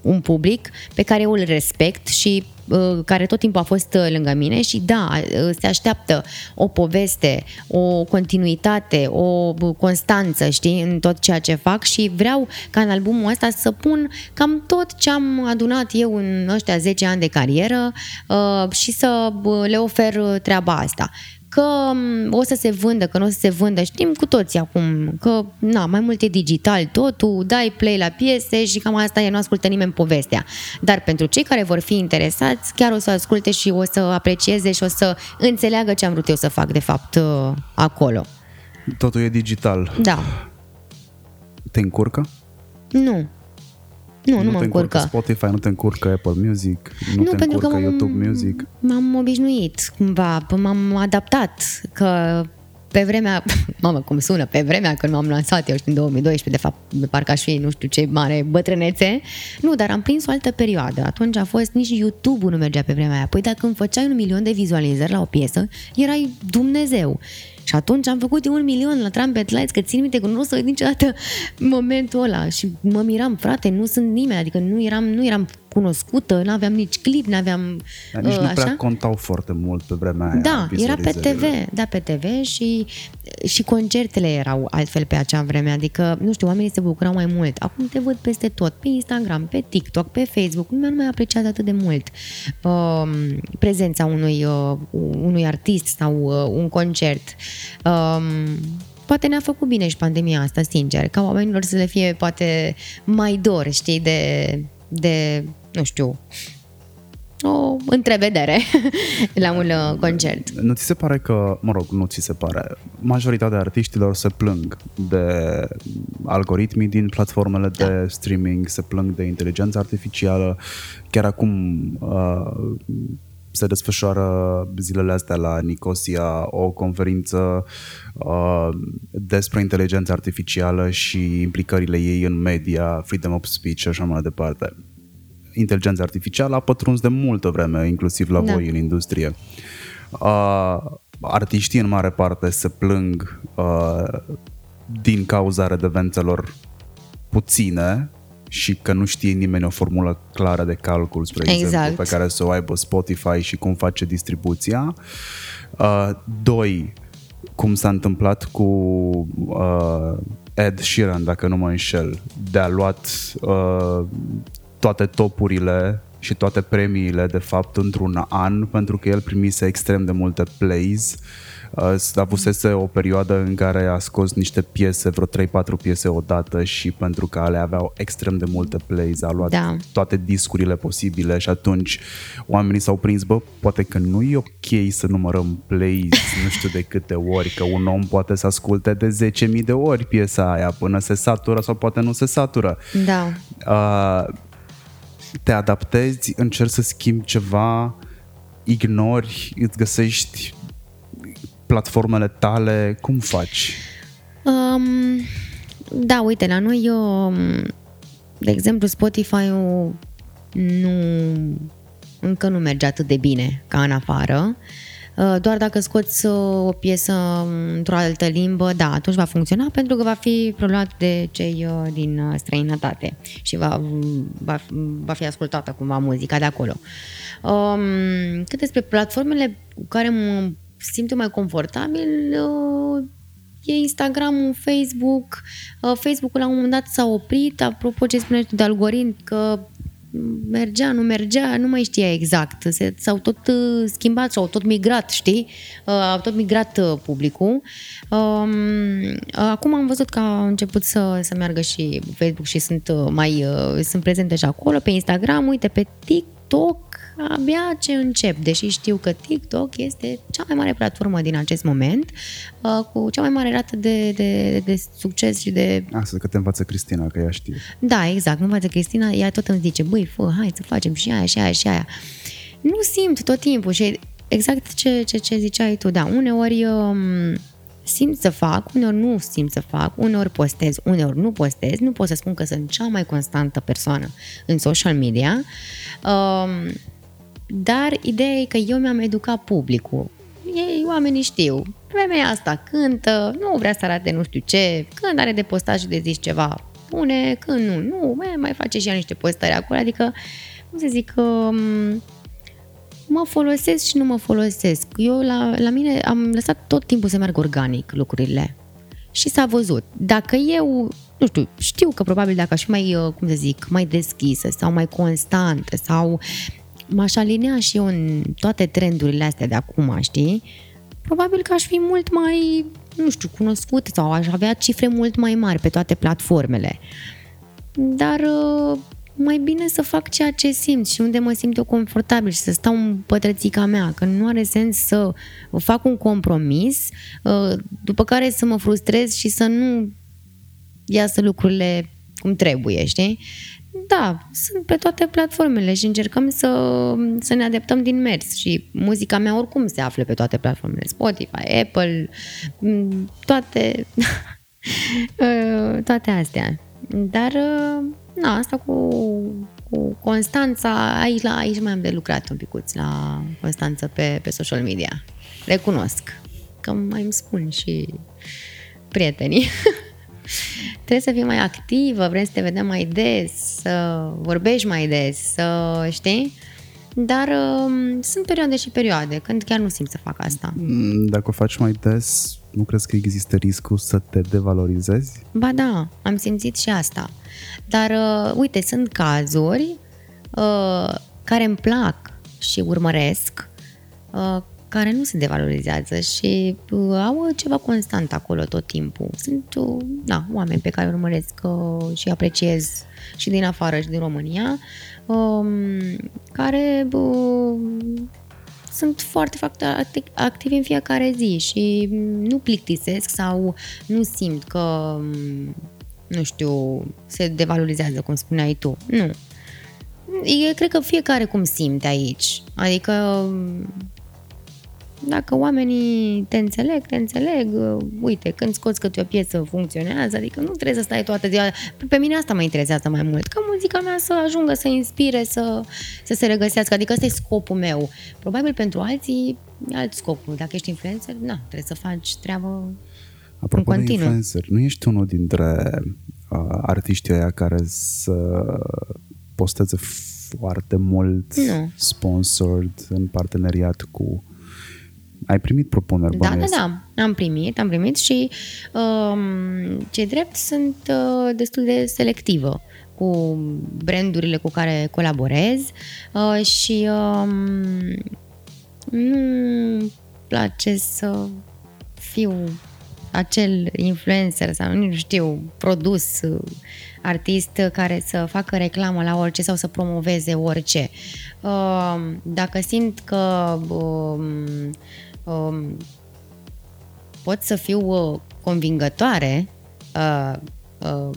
un public pe care eu îl respect și uh, care tot timpul a fost uh, lângă mine și da, uh, se așteaptă o poveste, o continuitate, o constanță, știi, în tot ceea ce fac și vreau ca în albumul ăsta să pun cam tot ce am adunat eu în ăștia 10 ani de carieră și să le ofer treaba asta că mm, o să se vândă, că nu o să se vândă, știm cu toții acum că na, mai mult e digital totul, dai play la piese și cam asta e, nu ascultă nimeni povestea. Dar pentru cei care vor fi interesați, chiar o să asculte și o să aprecieze și o să înțeleagă ce am vrut eu să fac de fapt uh, acolo. Totul e digital. Da. Te încurcă? Nu. Nu, nu, nu mă încurcă. Spotify, nu te încurcă Apple Music, nu, nu te pentru încurcă că YouTube Music. M-am obișnuit cumva, m-am adaptat că pe vremea, mamă cum sună, pe vremea când m-am lansat eu în 2012, de fapt, parcă aș fi nu știu ce mare bătrânețe, nu, dar am prins o altă perioadă. Atunci a fost, nici YouTube-ul nu mergea pe vremea aia. Păi dacă îmi făceai un milion de vizualizări la o piesă, erai Dumnezeu. Și atunci am făcut un milion la Trumpet Lights, că țin minte că nu o să niciodată momentul ăla. Și mă miram, frate, nu sunt nimeni, adică nu eram, nu eram cunoscută, nu aveam nici clip, nu aveam Dar nici uh, nu așa. prea contau foarte mult pe vremea aia. Da, era pe TV, da, pe TV și, și concertele erau altfel pe acea vreme, adică, nu știu, oamenii se bucurau mai mult. Acum te văd peste tot, pe Instagram, pe TikTok, pe Facebook, lumea nu mai apreciază atât de mult uh, prezența unui, uh, unui artist sau uh, un concert. Uh, poate ne-a făcut bine și pandemia asta, sincer, ca oamenilor să le fie poate mai dor, știi, de, de nu știu, o întrevedere la un uh, concert. Nu ți se pare că, mă rog, nu ți se pare, majoritatea artiștilor se plâng de algoritmii din platformele da. de streaming, se plâng de inteligența artificială. Chiar acum uh, se desfășoară zilele astea la Nicosia o conferință uh, despre inteligența artificială și implicările ei în media, freedom of speech și așa mai departe inteligența artificială a pătruns de multă vreme, inclusiv la da. voi în industrie. Uh, artiștii în mare parte se plâng uh, din cauza redevențelor puține și că nu știe nimeni o formulă clară de calcul, spre exact. exemplu, pe care să o aibă Spotify și cum face distribuția. Uh, doi, cum s-a întâmplat cu uh, Ed Sheeran, dacă nu mă înșel, de a luat uh, toate topurile și toate premiile, de fapt, într-un an, pentru că el primise extrem de multe plays. Uh, avusese o perioadă în care a scos niște piese, vreo 3-4 piese odată și pentru că le aveau extrem de multe plays, a luat da. toate discurile posibile și atunci oamenii s-au prins, bă, poate că nu e ok să numărăm plays nu știu de câte ori, că un om poate să asculte de 10.000 de ori piesa aia până se satură sau poate nu se satură. Da. Uh, te adaptezi, încerci să schimbi ceva, ignori, îți găsești platformele tale, cum faci? Um, da, uite, la noi, um, de exemplu, Spotify-ul nu, încă nu merge atât de bine ca în afară. Uh, doar dacă scoți uh, o piesă într-o altă limbă, da, atunci va funcționa pentru că va fi preluat de cei uh, din străinătate și va, va, va fi ascultată cumva muzica de acolo. Um, cât despre platformele cu care mă simt mai confortabil, e Instagram, Facebook. Facebook-ul la un moment dat s-a oprit, apropo ce spuneai tu de algoritm, că mergea, nu mergea, nu mai știa exact. Se, s-au tot uh, schimbat, s-au tot migrat, știi? Uh, au tot migrat uh, publicul. Um, acum am văzut că a început să, să meargă și Facebook și sunt mai sunt prezente și acolo, pe Instagram, uite, pe TikTok, abia ce încep, deși știu că TikTok este cea mai mare platformă din acest moment, uh, cu cea mai mare rată de, de, de succes și de... Asta că te învață Cristina, că ea știe. Da, exact, mă învață Cristina, ea tot îmi zice, băi, fă, hai să facem și aia, și aia, și aia. Nu simt tot timpul și exact ce, ce, ce ziceai tu, da, uneori um, simt să fac, uneori nu simt să fac, uneori postez, uneori nu postez, nu pot să spun că sunt cea mai constantă persoană în social media. Um, dar ideea e că eu mi-am educat publicul. Ei, oamenii știu. Femeia asta cântă, nu vrea să arate nu știu ce, când are de postat și de zis ceva, pune, când nu, nu, mai, mai face și ea niște postări acolo, adică, cum să zic, um, mă folosesc și nu mă folosesc. Eu la, la mine am lăsat tot timpul să merg organic lucrurile. Și s-a văzut. Dacă eu, nu știu, știu că probabil dacă aș fi mai, uh, cum să zic, mai deschisă sau mai constantă sau m-aș alinea și eu în toate trendurile astea de acum, știi? Probabil că aș fi mult mai, nu știu, cunoscut sau aș avea cifre mult mai mari pe toate platformele. Dar uh, mai bine să fac ceea ce simt și unde mă simt eu confortabil și să stau în pătrățica mea, că nu are sens să fac un compromis, uh, după care să mă frustrez și să nu iasă lucrurile cum trebuie, știi? Da, sunt pe toate platformele și încercăm să, să ne adaptăm din mers și muzica mea oricum se află pe toate platformele, Spotify, Apple, toate, uh, toate astea. Dar uh, na, asta cu, cu Constanța, aici, la, aici mai am de lucrat un picuț la Constanța pe, pe social media. Recunosc că mai îmi spun și prietenii. Trebuie să fii mai activă, vrem să te vedem mai des, să vorbești mai des, să știi? Dar uh, sunt perioade și perioade, când chiar nu simt să fac asta. Mm, dacă o faci mai des, nu crezi că există riscul să te devalorizezi? Ba da, am simțit și asta. Dar, uh, uite, sunt cazuri uh, care îmi plac și urmăresc, uh, care nu se devalorizează și uh, au ceva constant acolo tot timpul. Sunt uh, da, oameni pe care urmăresc uh, și apreciez și din afară și din România, um, care uh, sunt foarte, foarte activi în fiecare zi și nu plictisesc sau nu simt că, nu știu, se devalorizează, cum spuneai tu. Nu. Eu cred că fiecare cum simte aici. Adică dacă oamenii te înțeleg, te înțeleg, uite, când scoți câte o piesă funcționează, adică nu trebuie să stai toată ziua. Pe mine asta mă interesează mai mult, ca muzica mea să ajungă, să inspire, să, să se regăsească, adică ăsta e scopul meu. Probabil pentru alții e alt scop. Dacă ești influencer, na, trebuie să faci treabă Apropo în de influencer, nu ești unul dintre uh, artiștii aia care să posteze foarte mult nu. sponsored în parteneriat cu ai primit propuneri Da, da, da. Am primit, am primit și um, ce drept sunt uh, destul de selectivă cu brandurile cu care colaborez uh, și um, nu place să fiu acel influencer sau nu știu, produs uh, artist care să facă reclamă la orice sau să promoveze orice. Uh, dacă simt că uh, um, pot să fiu uh, convingătoare uh, uh,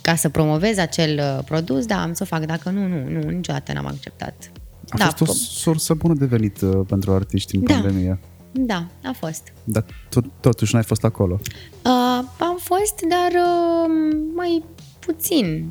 ca să promovez acel uh, produs, da, am să o fac. Dacă nu, nu, nu, niciodată n-am acceptat. A da, fost o sursă bună de venit uh, pentru artiști în da. pandemie. Da, a fost. Dar tot, totuși n-ai fost acolo? Uh, am fost, dar uh, mai puțin.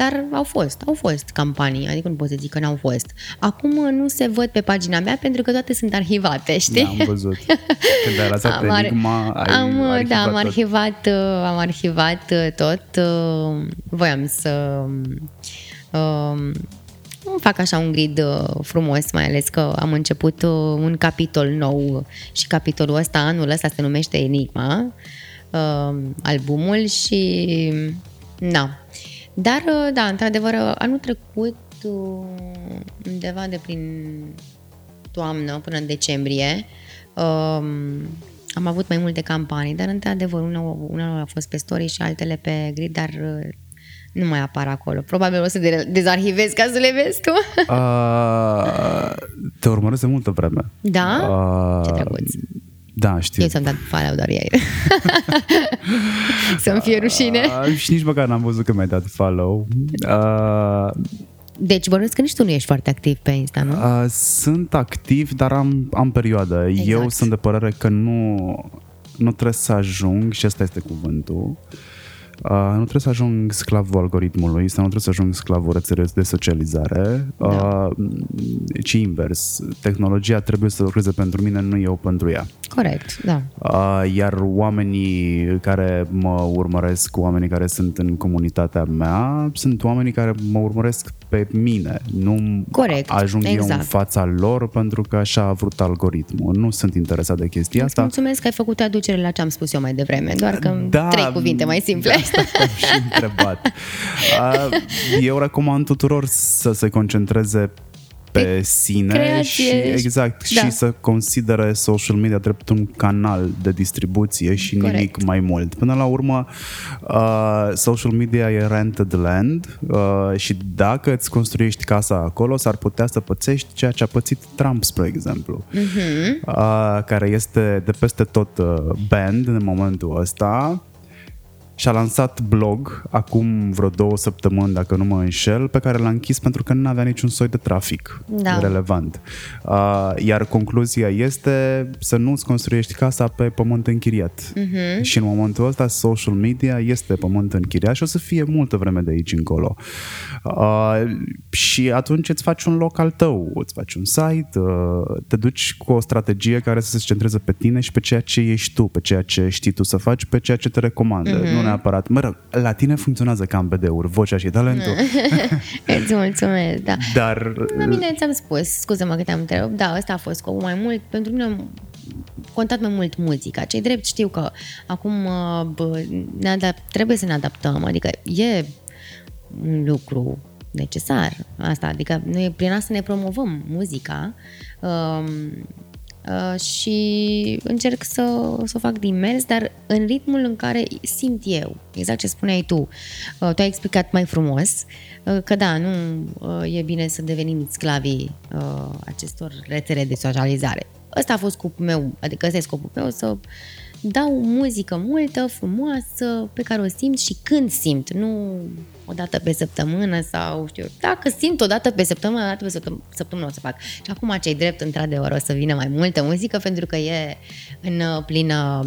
Dar au fost, au fost campanii, adică nu pot să zic că n-au fost. Acum nu se văd pe pagina mea pentru că toate sunt arhivate, știi? Da, am văzut. Când ai lăsat am Enigma, ai am, arhivat Da, am tot. arhivat, uh, am arhivat uh, tot. Uh, voiam să um, fac așa un grid frumos, mai ales că am început un capitol nou și capitolul ăsta, anul ăsta se numește Enigma, albumul și da, dar, uh, da, într-adevăr, uh, anul trecut, uh, undeva de prin toamnă până în decembrie, um, am avut mai multe campanii, dar, într-adevăr, una, una a fost pe story și altele pe grid, dar nu mai apar acolo. Probabil o să dezarhivezi ca să le vezi tu. Uh, te urmăresc de multă vreme. Da? Uh, Ce drăguț. Da, știu. Eu ți-am dat follow doar ieri. Să-mi fie rușine. Uh, și nici măcar n-am văzut că mi-ai dat follow. Uh, deci bănuiesc că nici tu nu ești foarte activ pe Insta, nu? Uh, sunt activ, dar am, am perioadă. Exact. Eu sunt de părere că nu, nu trebuie să ajung, și asta este cuvântul, Uh, nu trebuie să ajung sclavul algoritmului sau nu trebuie să ajung sclavul rețelei de socializare, da. uh, ci invers. Tehnologia trebuie să lucreze pentru mine, nu eu pentru ea. Corect, da. Uh, iar oamenii care mă urmăresc, oamenii care sunt în comunitatea mea, sunt oamenii care mă urmăresc pe mine. Nu Corect, ajung eu în exact. fața lor pentru că așa a vrut algoritmul. Nu sunt interesat de chestia Îți asta. mulțumesc că ai făcut aducere la ce am spus eu mai devreme, doar că Da, trei cuvinte mai simple. de Asta am și întrebat. Uh, eu recomand tuturor să se concentreze pe Pe sine creație și și- exact da. și să considere social media drept un canal de distribuție și Corect. nimic mai mult. Până la urmă, uh, social media e rented land uh, și dacă îți construiești casa acolo, s-ar putea să pățești ceea ce a pățit Trump, spre exemplu, Mhm. uh, care este de peste tot uh, banned în momentul ăsta și-a lansat blog acum vreo două săptămâni, dacă nu mă înșel, pe care l-a închis pentru că nu avea niciun soi de trafic Da. relevant. Uh, iar concluzia este să nu-ți construiești casa pe pământ închiriat. Mhm. Și în momentul ăsta social media este pământ închiriat și o să fie multă vreme de aici încolo. Uh, și atunci îți faci un loc al tău, îți faci un site, uh, te duci cu o strategie care să se centreze pe tine și pe ceea ce ești tu, pe ceea ce știi tu să faci, pe ceea ce te recomandă. Mhm. Nu neapărat. Mă rog, la tine funcționează ca în BD-uri, vocea și talentul, Îți mulțumesc, da. dar La mine ți-am spus, scuză-mă că te-am întrebat, da, ăsta a fost scopul mai mult. Pentru mine a contat mai mult muzica. Cei drept știu că acum uh, bă, ne adap- trebuie să ne adaptăm, adică e un lucru necesar asta, adică noi prin asta ne promovăm muzica um, uh, și încerc să, să o fac din mers, dar în ritmul în care simt eu, exact ce spuneai tu. Uh, tu ai explicat mai frumos uh, că da, nu uh, e bine să devenim sclavii uh, acestor rețele de socializare. Ăsta a fost scopul meu, adică ăsta e scopul meu, să dau muzică multă, frumoasă, pe care o simt și când simt, nu o dată pe săptămână sau știu, dacă simt o dată pe săptămână, o dată pe săptămână, săptămână o să fac. Și acum cei drept, într-adevăr, o să vină mai multă muzică pentru că e în uh, plină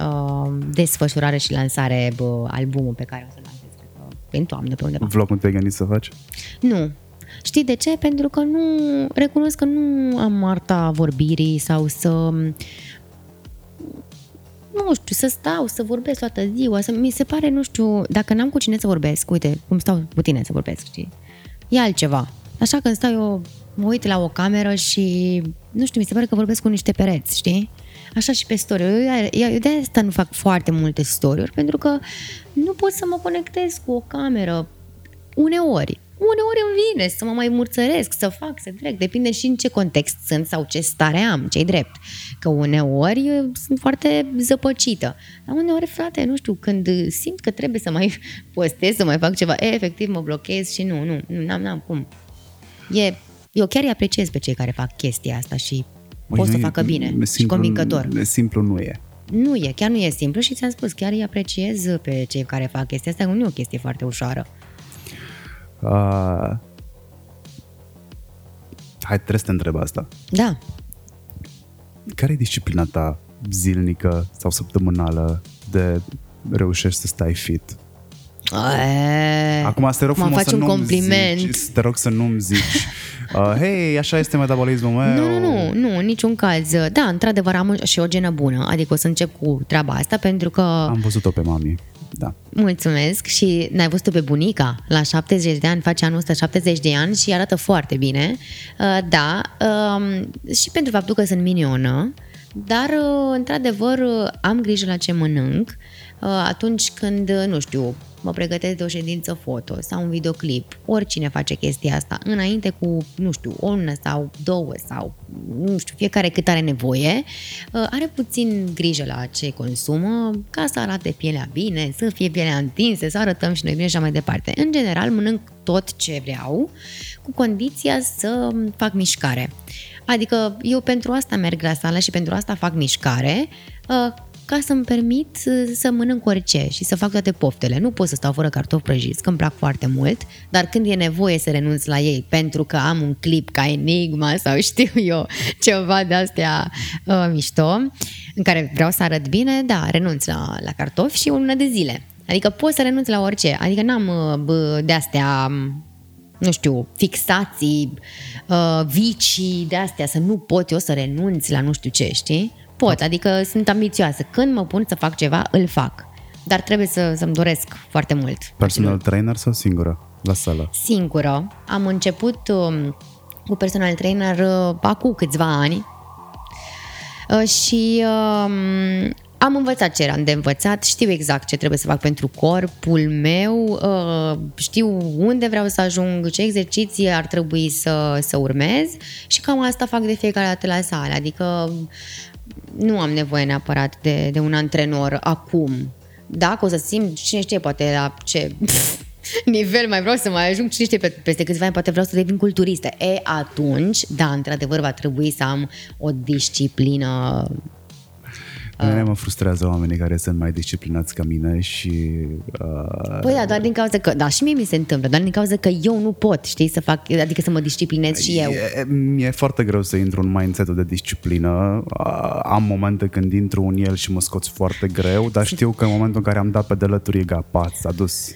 uh, desfășurare și lansare bă, albumul pe care o să-l lansez, cred că, prin toamnă, pe undeva. vlog nu te-ai gândit să faci? Nu. Știi de ce? Pentru că nu recunosc că nu am arta vorbirii sau să nu știu, să stau, să vorbesc toată ziua, să mi se pare, nu știu, dacă n-am cu cine să vorbesc, uite, cum stau cu tine să vorbesc, știi? E altceva. Așa când stau eu, mă uit la o cameră și, nu știu, mi se pare că vorbesc cu niște pereți, știi? Așa și pe story. Eu, eu, eu de asta nu fac foarte multe story pentru că nu pot să mă conectez cu o cameră uneori. Uneori îmi vine să mă mai murțăresc, să fac, să trec, depinde și în ce context sunt sau ce stare am, ce drept. Că uneori eu sunt foarte zăpăcită. Dar uneori, frate, nu știu, când simt că trebuie să mai postez, să mai fac ceva, e, efectiv mă blochez și nu, nu, nu n-am, n-am cum. E, eu chiar îi apreciez pe cei care fac chestia asta și Măi, pot să nu e- facă bine simplu- și convingător. Simplu nu e. Nu e, chiar nu e simplu și ți-am spus, chiar îi apreciez pe cei care fac chestia asta, nu e o chestie foarte ușoară. Uh, hai, trebuie să te întreb asta. Da, Care e disciplina ta zilnică sau săptămânală de reușești să stai fit? E, Acum să te rog mă frumos faci să un nu-mi compliment. Zici, să te rog să nu-mi zici uh, Hei, așa este metabolismul meu Nu, nu, nu, nu, în niciun caz. Da, într-adevăr am și o genă bună, adică o să încep cu treaba asta pentru că Am văzut-o pe mami Da. Mulțumesc. Și n-ai văzut-o pe bunica? La 70 de ani, face anul ăsta 70 de ani și arată foarte bine. Uh, Da, um, și pentru faptul că sunt minionă, dar uh, într-adevăr uh, am grijă la ce mănânc. uh, atunci când, uh, nu știu, mă pregătesc de o ședință foto sau un videoclip, oricine face chestia asta, înainte cu, nu știu, o lună sau două sau, nu știu, fiecare cât are nevoie, uh, are puțin grijă la ce consumă, ca să arate pielea bine, să fie pielea întinsă, să arătăm și noi bine și așa mai departe. În general, mănânc tot ce vreau, cu condiția să fac mișcare. Adică eu pentru asta merg la sală și pentru asta fac mișcare, uh, ca să-mi permit uh, să mănânc orice și să fac toate poftele. Nu pot să stau fără cartofi prăjiți, că îmi plac foarte mult, dar când e nevoie să renunț la ei pentru că am un clip ca Enigma sau știu eu ceva de astea uh, mișto, în care vreau să arăt bine, da, renunț la, la cartofi și o lună de zile. Adică pot să renunț la orice. Adică n-am uh, bă, de astea nu știu, fixații, uh, vicii de astea, să nu pot eu să renunț la nu știu ce, știi? Pot, adică sunt ambițioasă. Când mă pun să fac ceva, îl fac. Dar trebuie să, să-mi doresc foarte mult. Personal trainer sau singură la sală? Singură. Am început um, cu personal trainer uh, acum câțiva ani uh, și um, am învățat ce eram de învățat, știu exact ce trebuie să fac pentru corpul meu, uh, știu unde vreau să ajung, ce exerciții ar trebui să, să urmez și cam asta fac de fiecare dată la sală. Adică nu am nevoie neapărat de, de un antrenor acum. Dacă o să simt, cine știe, poate la ce nivel mai vreau să mai ajung, cine știe, peste câțiva ani poate vreau să devin culturistă. E, atunci, da, într-adevăr, va trebui să am o disciplină pe mine mă frustrează oamenii care sunt mai disciplinați ca mine și... Uh... Păi da, doar din cauza că... Da, și mie mi se întâmplă, doar din cauza că eu nu pot, știi, să fac... Adică să mă disciplinez și eu. E, mi-e foarte greu să intru în mindset de disciplină. Uh, am momente când intru în el și mă scoți foarte greu, dar știu că în momentul în care am dat pe de lături e gata, s-a dus.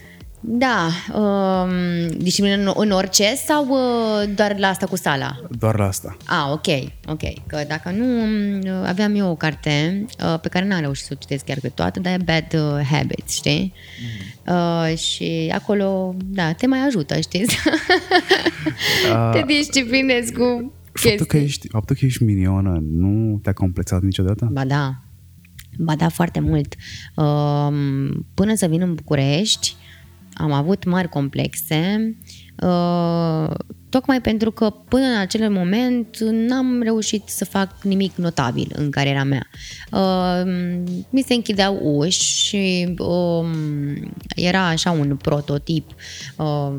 Da, um, disciplină în, în orice sau uh, doar la asta cu sala? Doar la asta. Ah, ok, ok. Că dacă nu, um, aveam eu o carte uh, pe care n-am reușit să o citesc chiar pe toată, dar e Bad uh, Habits, știi? Mm. Uh, și acolo, da, te mai ajută, știi? uh, te disciplinezi cu faptul că, ești, faptul că ești minionă nu te-a complexat niciodată? Ba da, ba da, foarte mult. Uh, până să vin în București, am avut mari complexe, uh, tocmai pentru că până în acel moment n-am reușit să fac nimic notabil în cariera mea. Uh, mi se închideau uși și uh, era așa un prototip. Uh,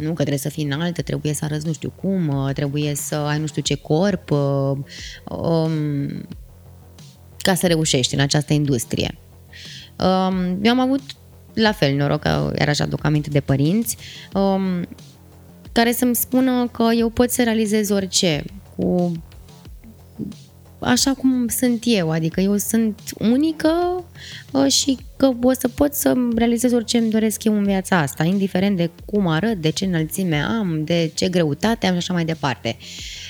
nu că trebuie să fii înaltă, trebuie să arăți nu știu cum, uh, trebuie să ai nu știu ce corp, uh, um, ca să reușești în această industrie. Uh, eu am avut la fel noroc că era așa aduc aminte de părinți, um, care să-mi spună că eu pot să realizez orice cu așa cum sunt eu, adică eu sunt unică uh, și că o să pot să realizez orice îmi doresc eu în viața asta, indiferent de cum arăt, de ce înălțime am, de ce greutate am și așa mai departe.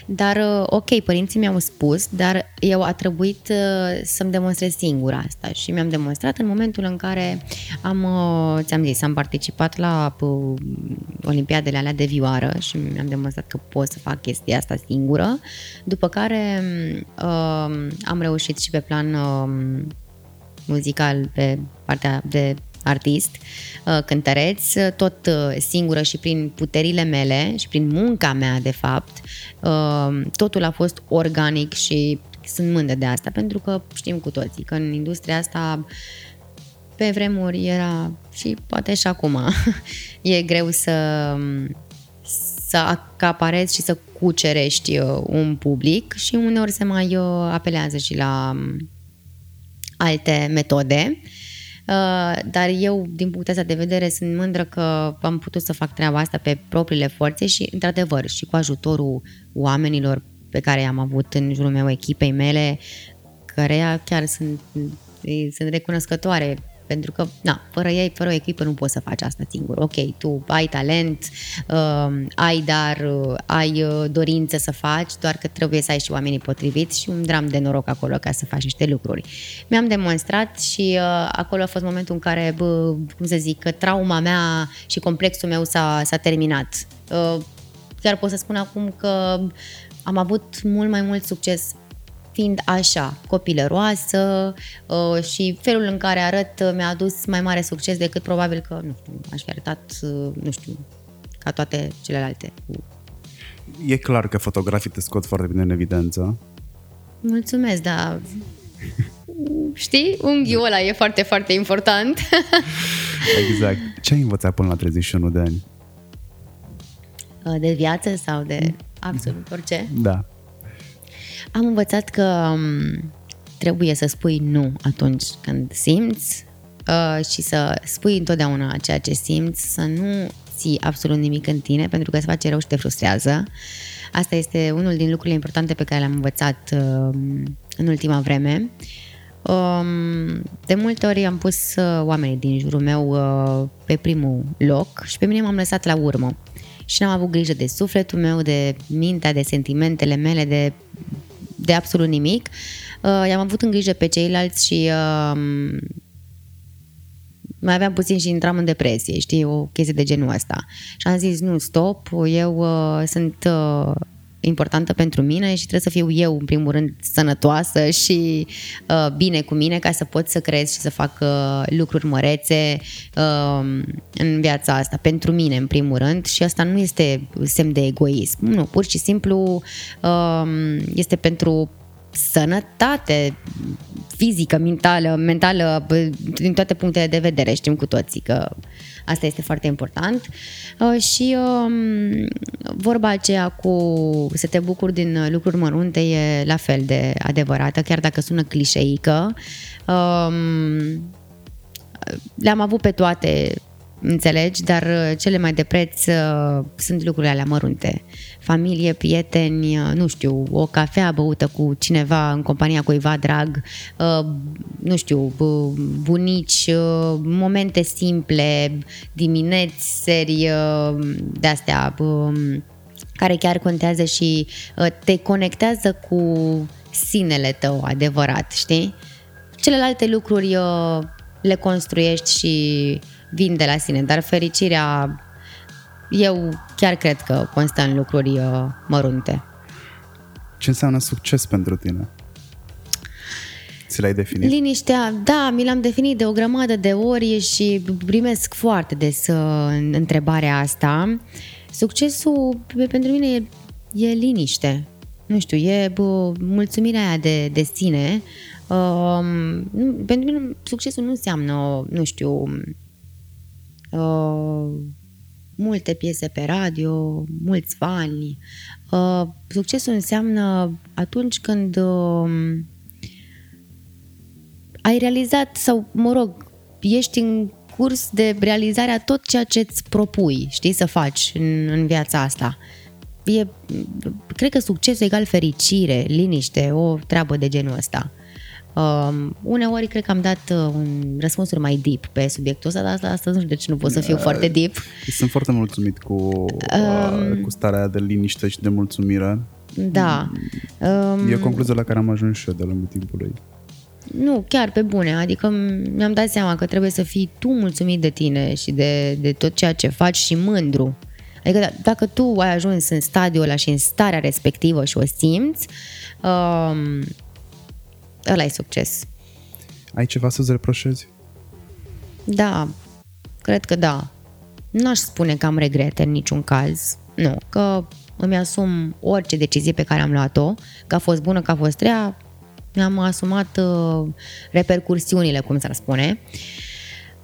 Dar, uh, ok, părinții mi-au spus, dar eu a trebuit uh, să-mi demonstrez singur asta și mi-am demonstrat în momentul în care am, ți-am zis, am participat la Olimpiadele alea de vioară și mi-am demonstrat că pot să fac chestia asta singură, după care uh, am reușit și pe plan uh, muzical, pe partea de artist, uh, cântăreț, tot uh, singură și prin puterile mele și prin munca mea, de fapt, uh, totul a fost organic și sunt mândră de asta, pentru că știm cu toții că în industria asta pe vremuri era și poate și acum e greu să să acaparezi și să cucerești uh, un public și uneori se mai uh, apelează și la um, alte metode. Uh, dar eu, din punctul ăsta de vedere, sunt mândră că am putut să fac treaba asta pe propriile forțe și, într-adevăr, și cu ajutorul oamenilor pe care i-am avut în jurul meu, echipei mele, care chiar sunt, sunt recunoscătoare pentru că, na, fără ei, fără o echipă nu poți să faci asta singur. Ok, tu ai talent, uh, ai dar, uh, ai uh, dorință să faci, doar că trebuie să ai și oamenii potriviți și un dram de noroc acolo ca să faci niște lucruri. Mi-am demonstrat și uh, acolo a fost momentul în care, bă, cum să zic, că trauma mea și complexul meu s-a, s-a terminat. Uh, chiar pot să spun acum că am avut mult mai mult succes fiind așa, copilăroasă uh, și felul în care arăt mi-a adus mai mare succes decât probabil că, nu știu, aș fi arătat, uh, nu știu, ca toate celelalte. E clar că fotografii te scot foarte bine în evidență. Mulțumesc, dar știi, unghiul ăla e foarte, foarte important. exact. Ce ai învățat până la 31 de ani? Uh, de viață sau de absolut orice? Da. Am învățat că um, trebuie să spui nu atunci când simți uh, și să spui întotdeauna ceea ce simți, să nu ții absolut nimic în tine pentru că se face rău și te frustrează. Asta este unul din lucrurile importante pe care le-am învățat uh, în ultima vreme. Um, de multe ori am pus uh, oamenii din jurul meu uh, pe primul loc și pe mine m-am lăsat la urmă. Și n-am avut grijă de sufletul meu, de mintea, de sentimentele mele, de de absolut nimic. Uh, i-am avut în grijă pe ceilalți și uh, mai aveam puțin și intram în depresie, știi, o chestie de genul ăsta. Și am zis, nu, stop, eu uh, sunt uh, importantă pentru mine și trebuie să fiu eu, în primul rând, sănătoasă și uh, bine cu mine ca să pot să cresc și să fac uh, lucruri mărețe uh, în viața asta, pentru mine, în primul rând. Și asta nu este semn de egoism. Nu, pur și simplu uh, este pentru sănătate fizică, mentală, mentală, din toate punctele de vedere, știm cu toții că asta este foarte important. Uh, și um, vorba aceea cu să te bucuri din lucruri mărunte e la fel de adevărată, chiar dacă sună clișeică. Um, le-am avut pe toate înțelegi, dar uh, cele mai de preț uh, sunt lucrurile alea mărunte. Familie, prieteni, uh, nu știu, o cafea băută cu cineva în compania cuiva drag, nu știu, bunici, momente simple, dimineți, serii de astea care chiar contează și te conectează cu sinele tău adevărat, știi? Celelalte lucruri le construiești și vin de la sine, dar fericirea eu chiar cred că constă în lucruri uh, mărunte. Ce înseamnă succes pentru tine? Ți l-ai definit? Liniștea, da, mi l-am definit de o grămadă de ori și primesc foarte des uh, întrebarea asta. Succesul pentru mine e, e liniște. Nu știu, e bă, mulțumirea aia de, de sine. Uh, nu, pentru mine succesul nu înseamnă, nu știu, uh, multe piese pe radio, mulți fani. Uh, succesul înseamnă atunci când uh, ai realizat sau, mă rog, ești în curs de realizare a tot ceea ce îți propui, știi, să faci în, în viața asta. E, cred că succesul egal fericire, liniște, o treabă de genul ăsta. Uh, uneori cred că am dat uh, un răspunsuri mai deep pe subiectul ăsta, dar asta, astăzi nu știu de ce nu pot să fiu uh, foarte deep. Sunt foarte mulțumit cu, uh, cu starea de liniște și de mulțumire. Da. Um, e o concluzie la care am ajuns și eu de-a lungul timpului. Nu, chiar pe bune, adică mi-am dat seama că trebuie să fii tu mulțumit de tine și de, de tot ceea ce faci și mândru. Adică d- dacă tu ai ajuns în stadiul ăla și în starea respectivă și o simți, um, ăla e succes. Ai ceva să-ți reproșezi? Da, cred că da. N-aș spune că am regrete în niciun caz. Nu, că îmi asum orice decizie pe care am luat-o, că a fost bună, că a fost rea, mi-am asumat uh, repercursiunile, cum s-ar spune.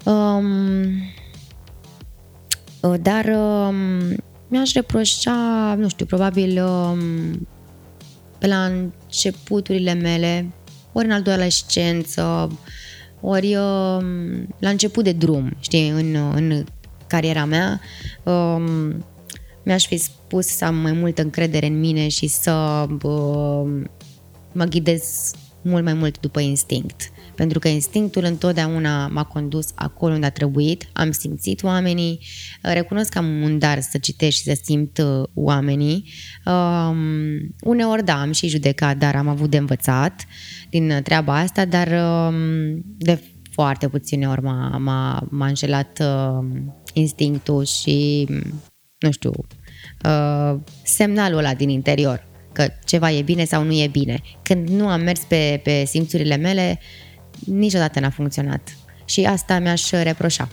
Um, uh, dar um, mi-aș reproșa, nu știu, probabil um, pe la începuturile mele ori în adolescență, ori uh, la început de drum, știi, în, în cariera mea, um, mi-aș fi spus să am mai multă încredere în mine și să uh, mă ghidez mult mai mult după instinct pentru că instinctul întotdeauna m-a condus acolo unde a trebuit, am simțit oamenii, recunosc că am un dar să citesc și să simt uh, oamenii. Um, uneori da, am și judecat, dar am avut de învățat din treaba asta, dar um, de foarte puține ori m-a, m-a, m-a înșelat uh, instinctul și, nu știu, uh, semnalul ăla din interior că ceva e bine sau nu e bine. Când nu am mers pe, pe simțurile mele, niciodată n-a funcționat. Și asta mi-aș reproșa.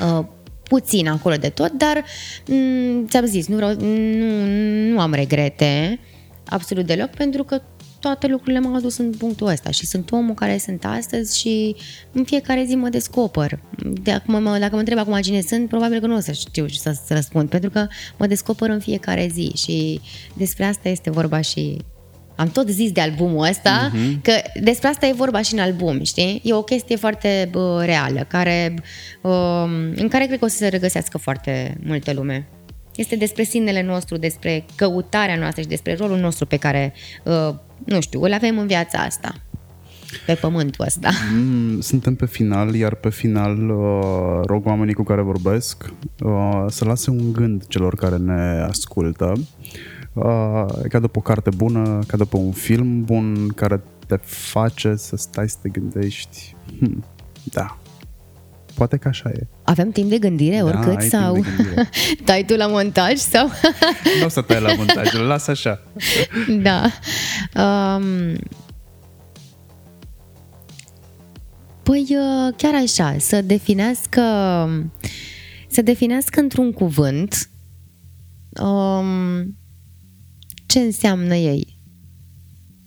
Uh, puțin acolo de tot, dar mm, ți-am zis, nu, vreau, nu, nu am regrete absolut deloc, pentru că toate lucrurile m-au adus în punctul ăsta și sunt omul care sunt astăzi și în fiecare zi mă descoper. De acum, mă, dacă mă întreb acum cine sunt, probabil că nu o să știu și să, să răspund, pentru că mă descoper în fiecare zi și despre asta este vorba și am tot zis de albumul ăsta, uh-huh. că despre asta e vorba și în album, știi? E o chestie foarte bă, reală, care, uh, în care cred că o să se regăsească foarte multe lume. Este despre sinele nostru, despre căutarea noastră și despre rolul nostru pe care, uh, nu știu, îl avem în viața asta pe pământul ăsta. Mm, suntem pe final, iar pe final uh, rog oamenii cu care vorbesc uh, să lase un gând celor care ne ascultă Uh, e ca după o carte bună, ca după un film bun care te face să stai să te gândești. Hmm, da, poate că așa e. Avem timp de gândire Da, oricât ai sau timp de gândire. tai tu la montaj sau... Nu o să tai la montaj, îl las așa. da. Um, păi uh, chiar așa, să definească să definească într-un cuvânt um, ce înseamnă ei.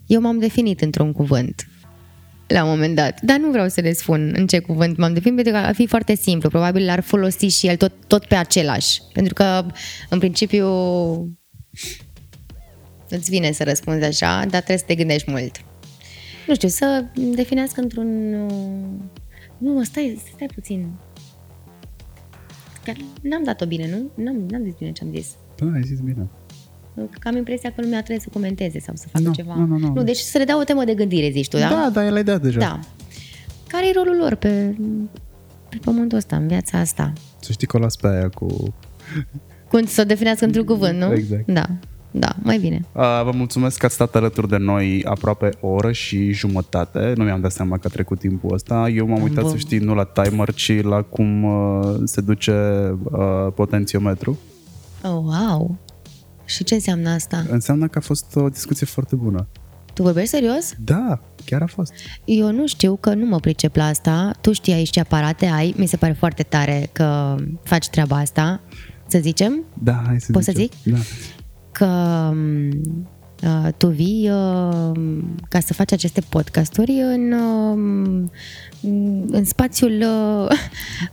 Eu m-am definit într-un cuvânt la un moment dat, dar nu vreau să le spun în ce cuvânt m-am definit, pentru că ar fi foarte simplu. Probabil l-ar folosi și el tot, tot pe același. Pentru că, în principiu, îți vine să răspunzi așa, dar trebuie să te gândești mult. Nu știu, să definească într-un... uh, Nu, mă, stai, stai puțin. Că n-am dat-o bine, nu? N-am, n-am zis bine ce am zis. Da, ai zis bine. Că am impresia că lumea trebuie să comenteze sau să facă Nu, ceva. nu, nu, nu. nu, deci să le dau o temă de gândire, zici tu, da? Da, da, el ai dat deja. Da. Care e rolul lor pe, pe pământul ăsta, în viața asta? Să știi că o las pe aia cu... Cum să o definească într-un cuvânt, nu? Exact. Da, da, mai bine. Uh, vă mulțumesc că ați stat alături de noi aproape o oră și jumătate. Nu mi-am dat seama că a trecut timpul ăsta. Eu m-am uitat, Bun. să știi, nu la timer, ci la cum uh, se duce uh, potențiometru. Oh, wow! Și ce înseamnă asta? Înseamnă că a fost o discuție foarte bună. Tu vorbești serios? Da, chiar a fost. Eu nu știu că nu mă pricep la asta. Tu știi aici ce aparate ai. Mi se pare foarte tare că faci treaba asta. Să zicem Da, hai să Poți să zicem. Da. că m, uh, tu vii uh, ca să faci aceste podcasturi în, uh, în spațiul uh,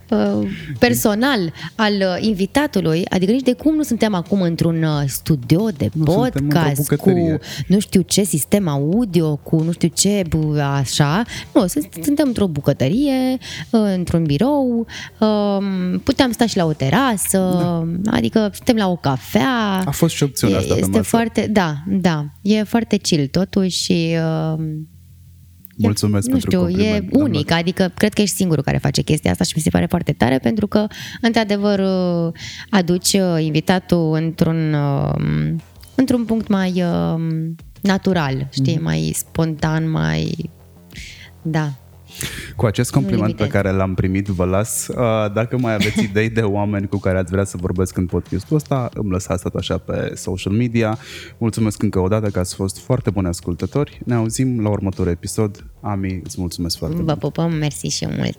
uh, personal al uh, invitatului, adică nici de cum nu suntem acum într-un uh, studio de Nu, suntem într-o podcast cu bucătărie. nu știu ce sistem audio, cu nu știu ce bu- așa. Nu, sunt- suntem într-o bucătărie, uh, într-un birou, um, puteam sta și la o terasă, adică suntem la o cafea. A fost și opțiunea asta pe este masă. foarte, da, da, e foarte chill totuși și uh, Mulțumesc nu pentru știu, e compliment. da, unic, adică cred că ești singurul care face chestia asta și mi se pare foarte tare pentru că, într-adevăr, uh, aduci uh, invitatul într-un, uh, într-un punct mai uh, natural, știi, Mhm. mai spontan, mai... Da. Cu acest compliment pe limitez. care l-am primit, vă las. Uh, Dacă mai aveți idei de oameni cu care ați vrea să vorbesc în podcastul ăsta, îmi lăsați tot așa pe social media. Mulțumesc încă o dată că ați fost foarte buni ascultători. Ne auzim la următorul episod. Ami, îți mulțumesc foarte mult. Vă pupăm, mersi și mult!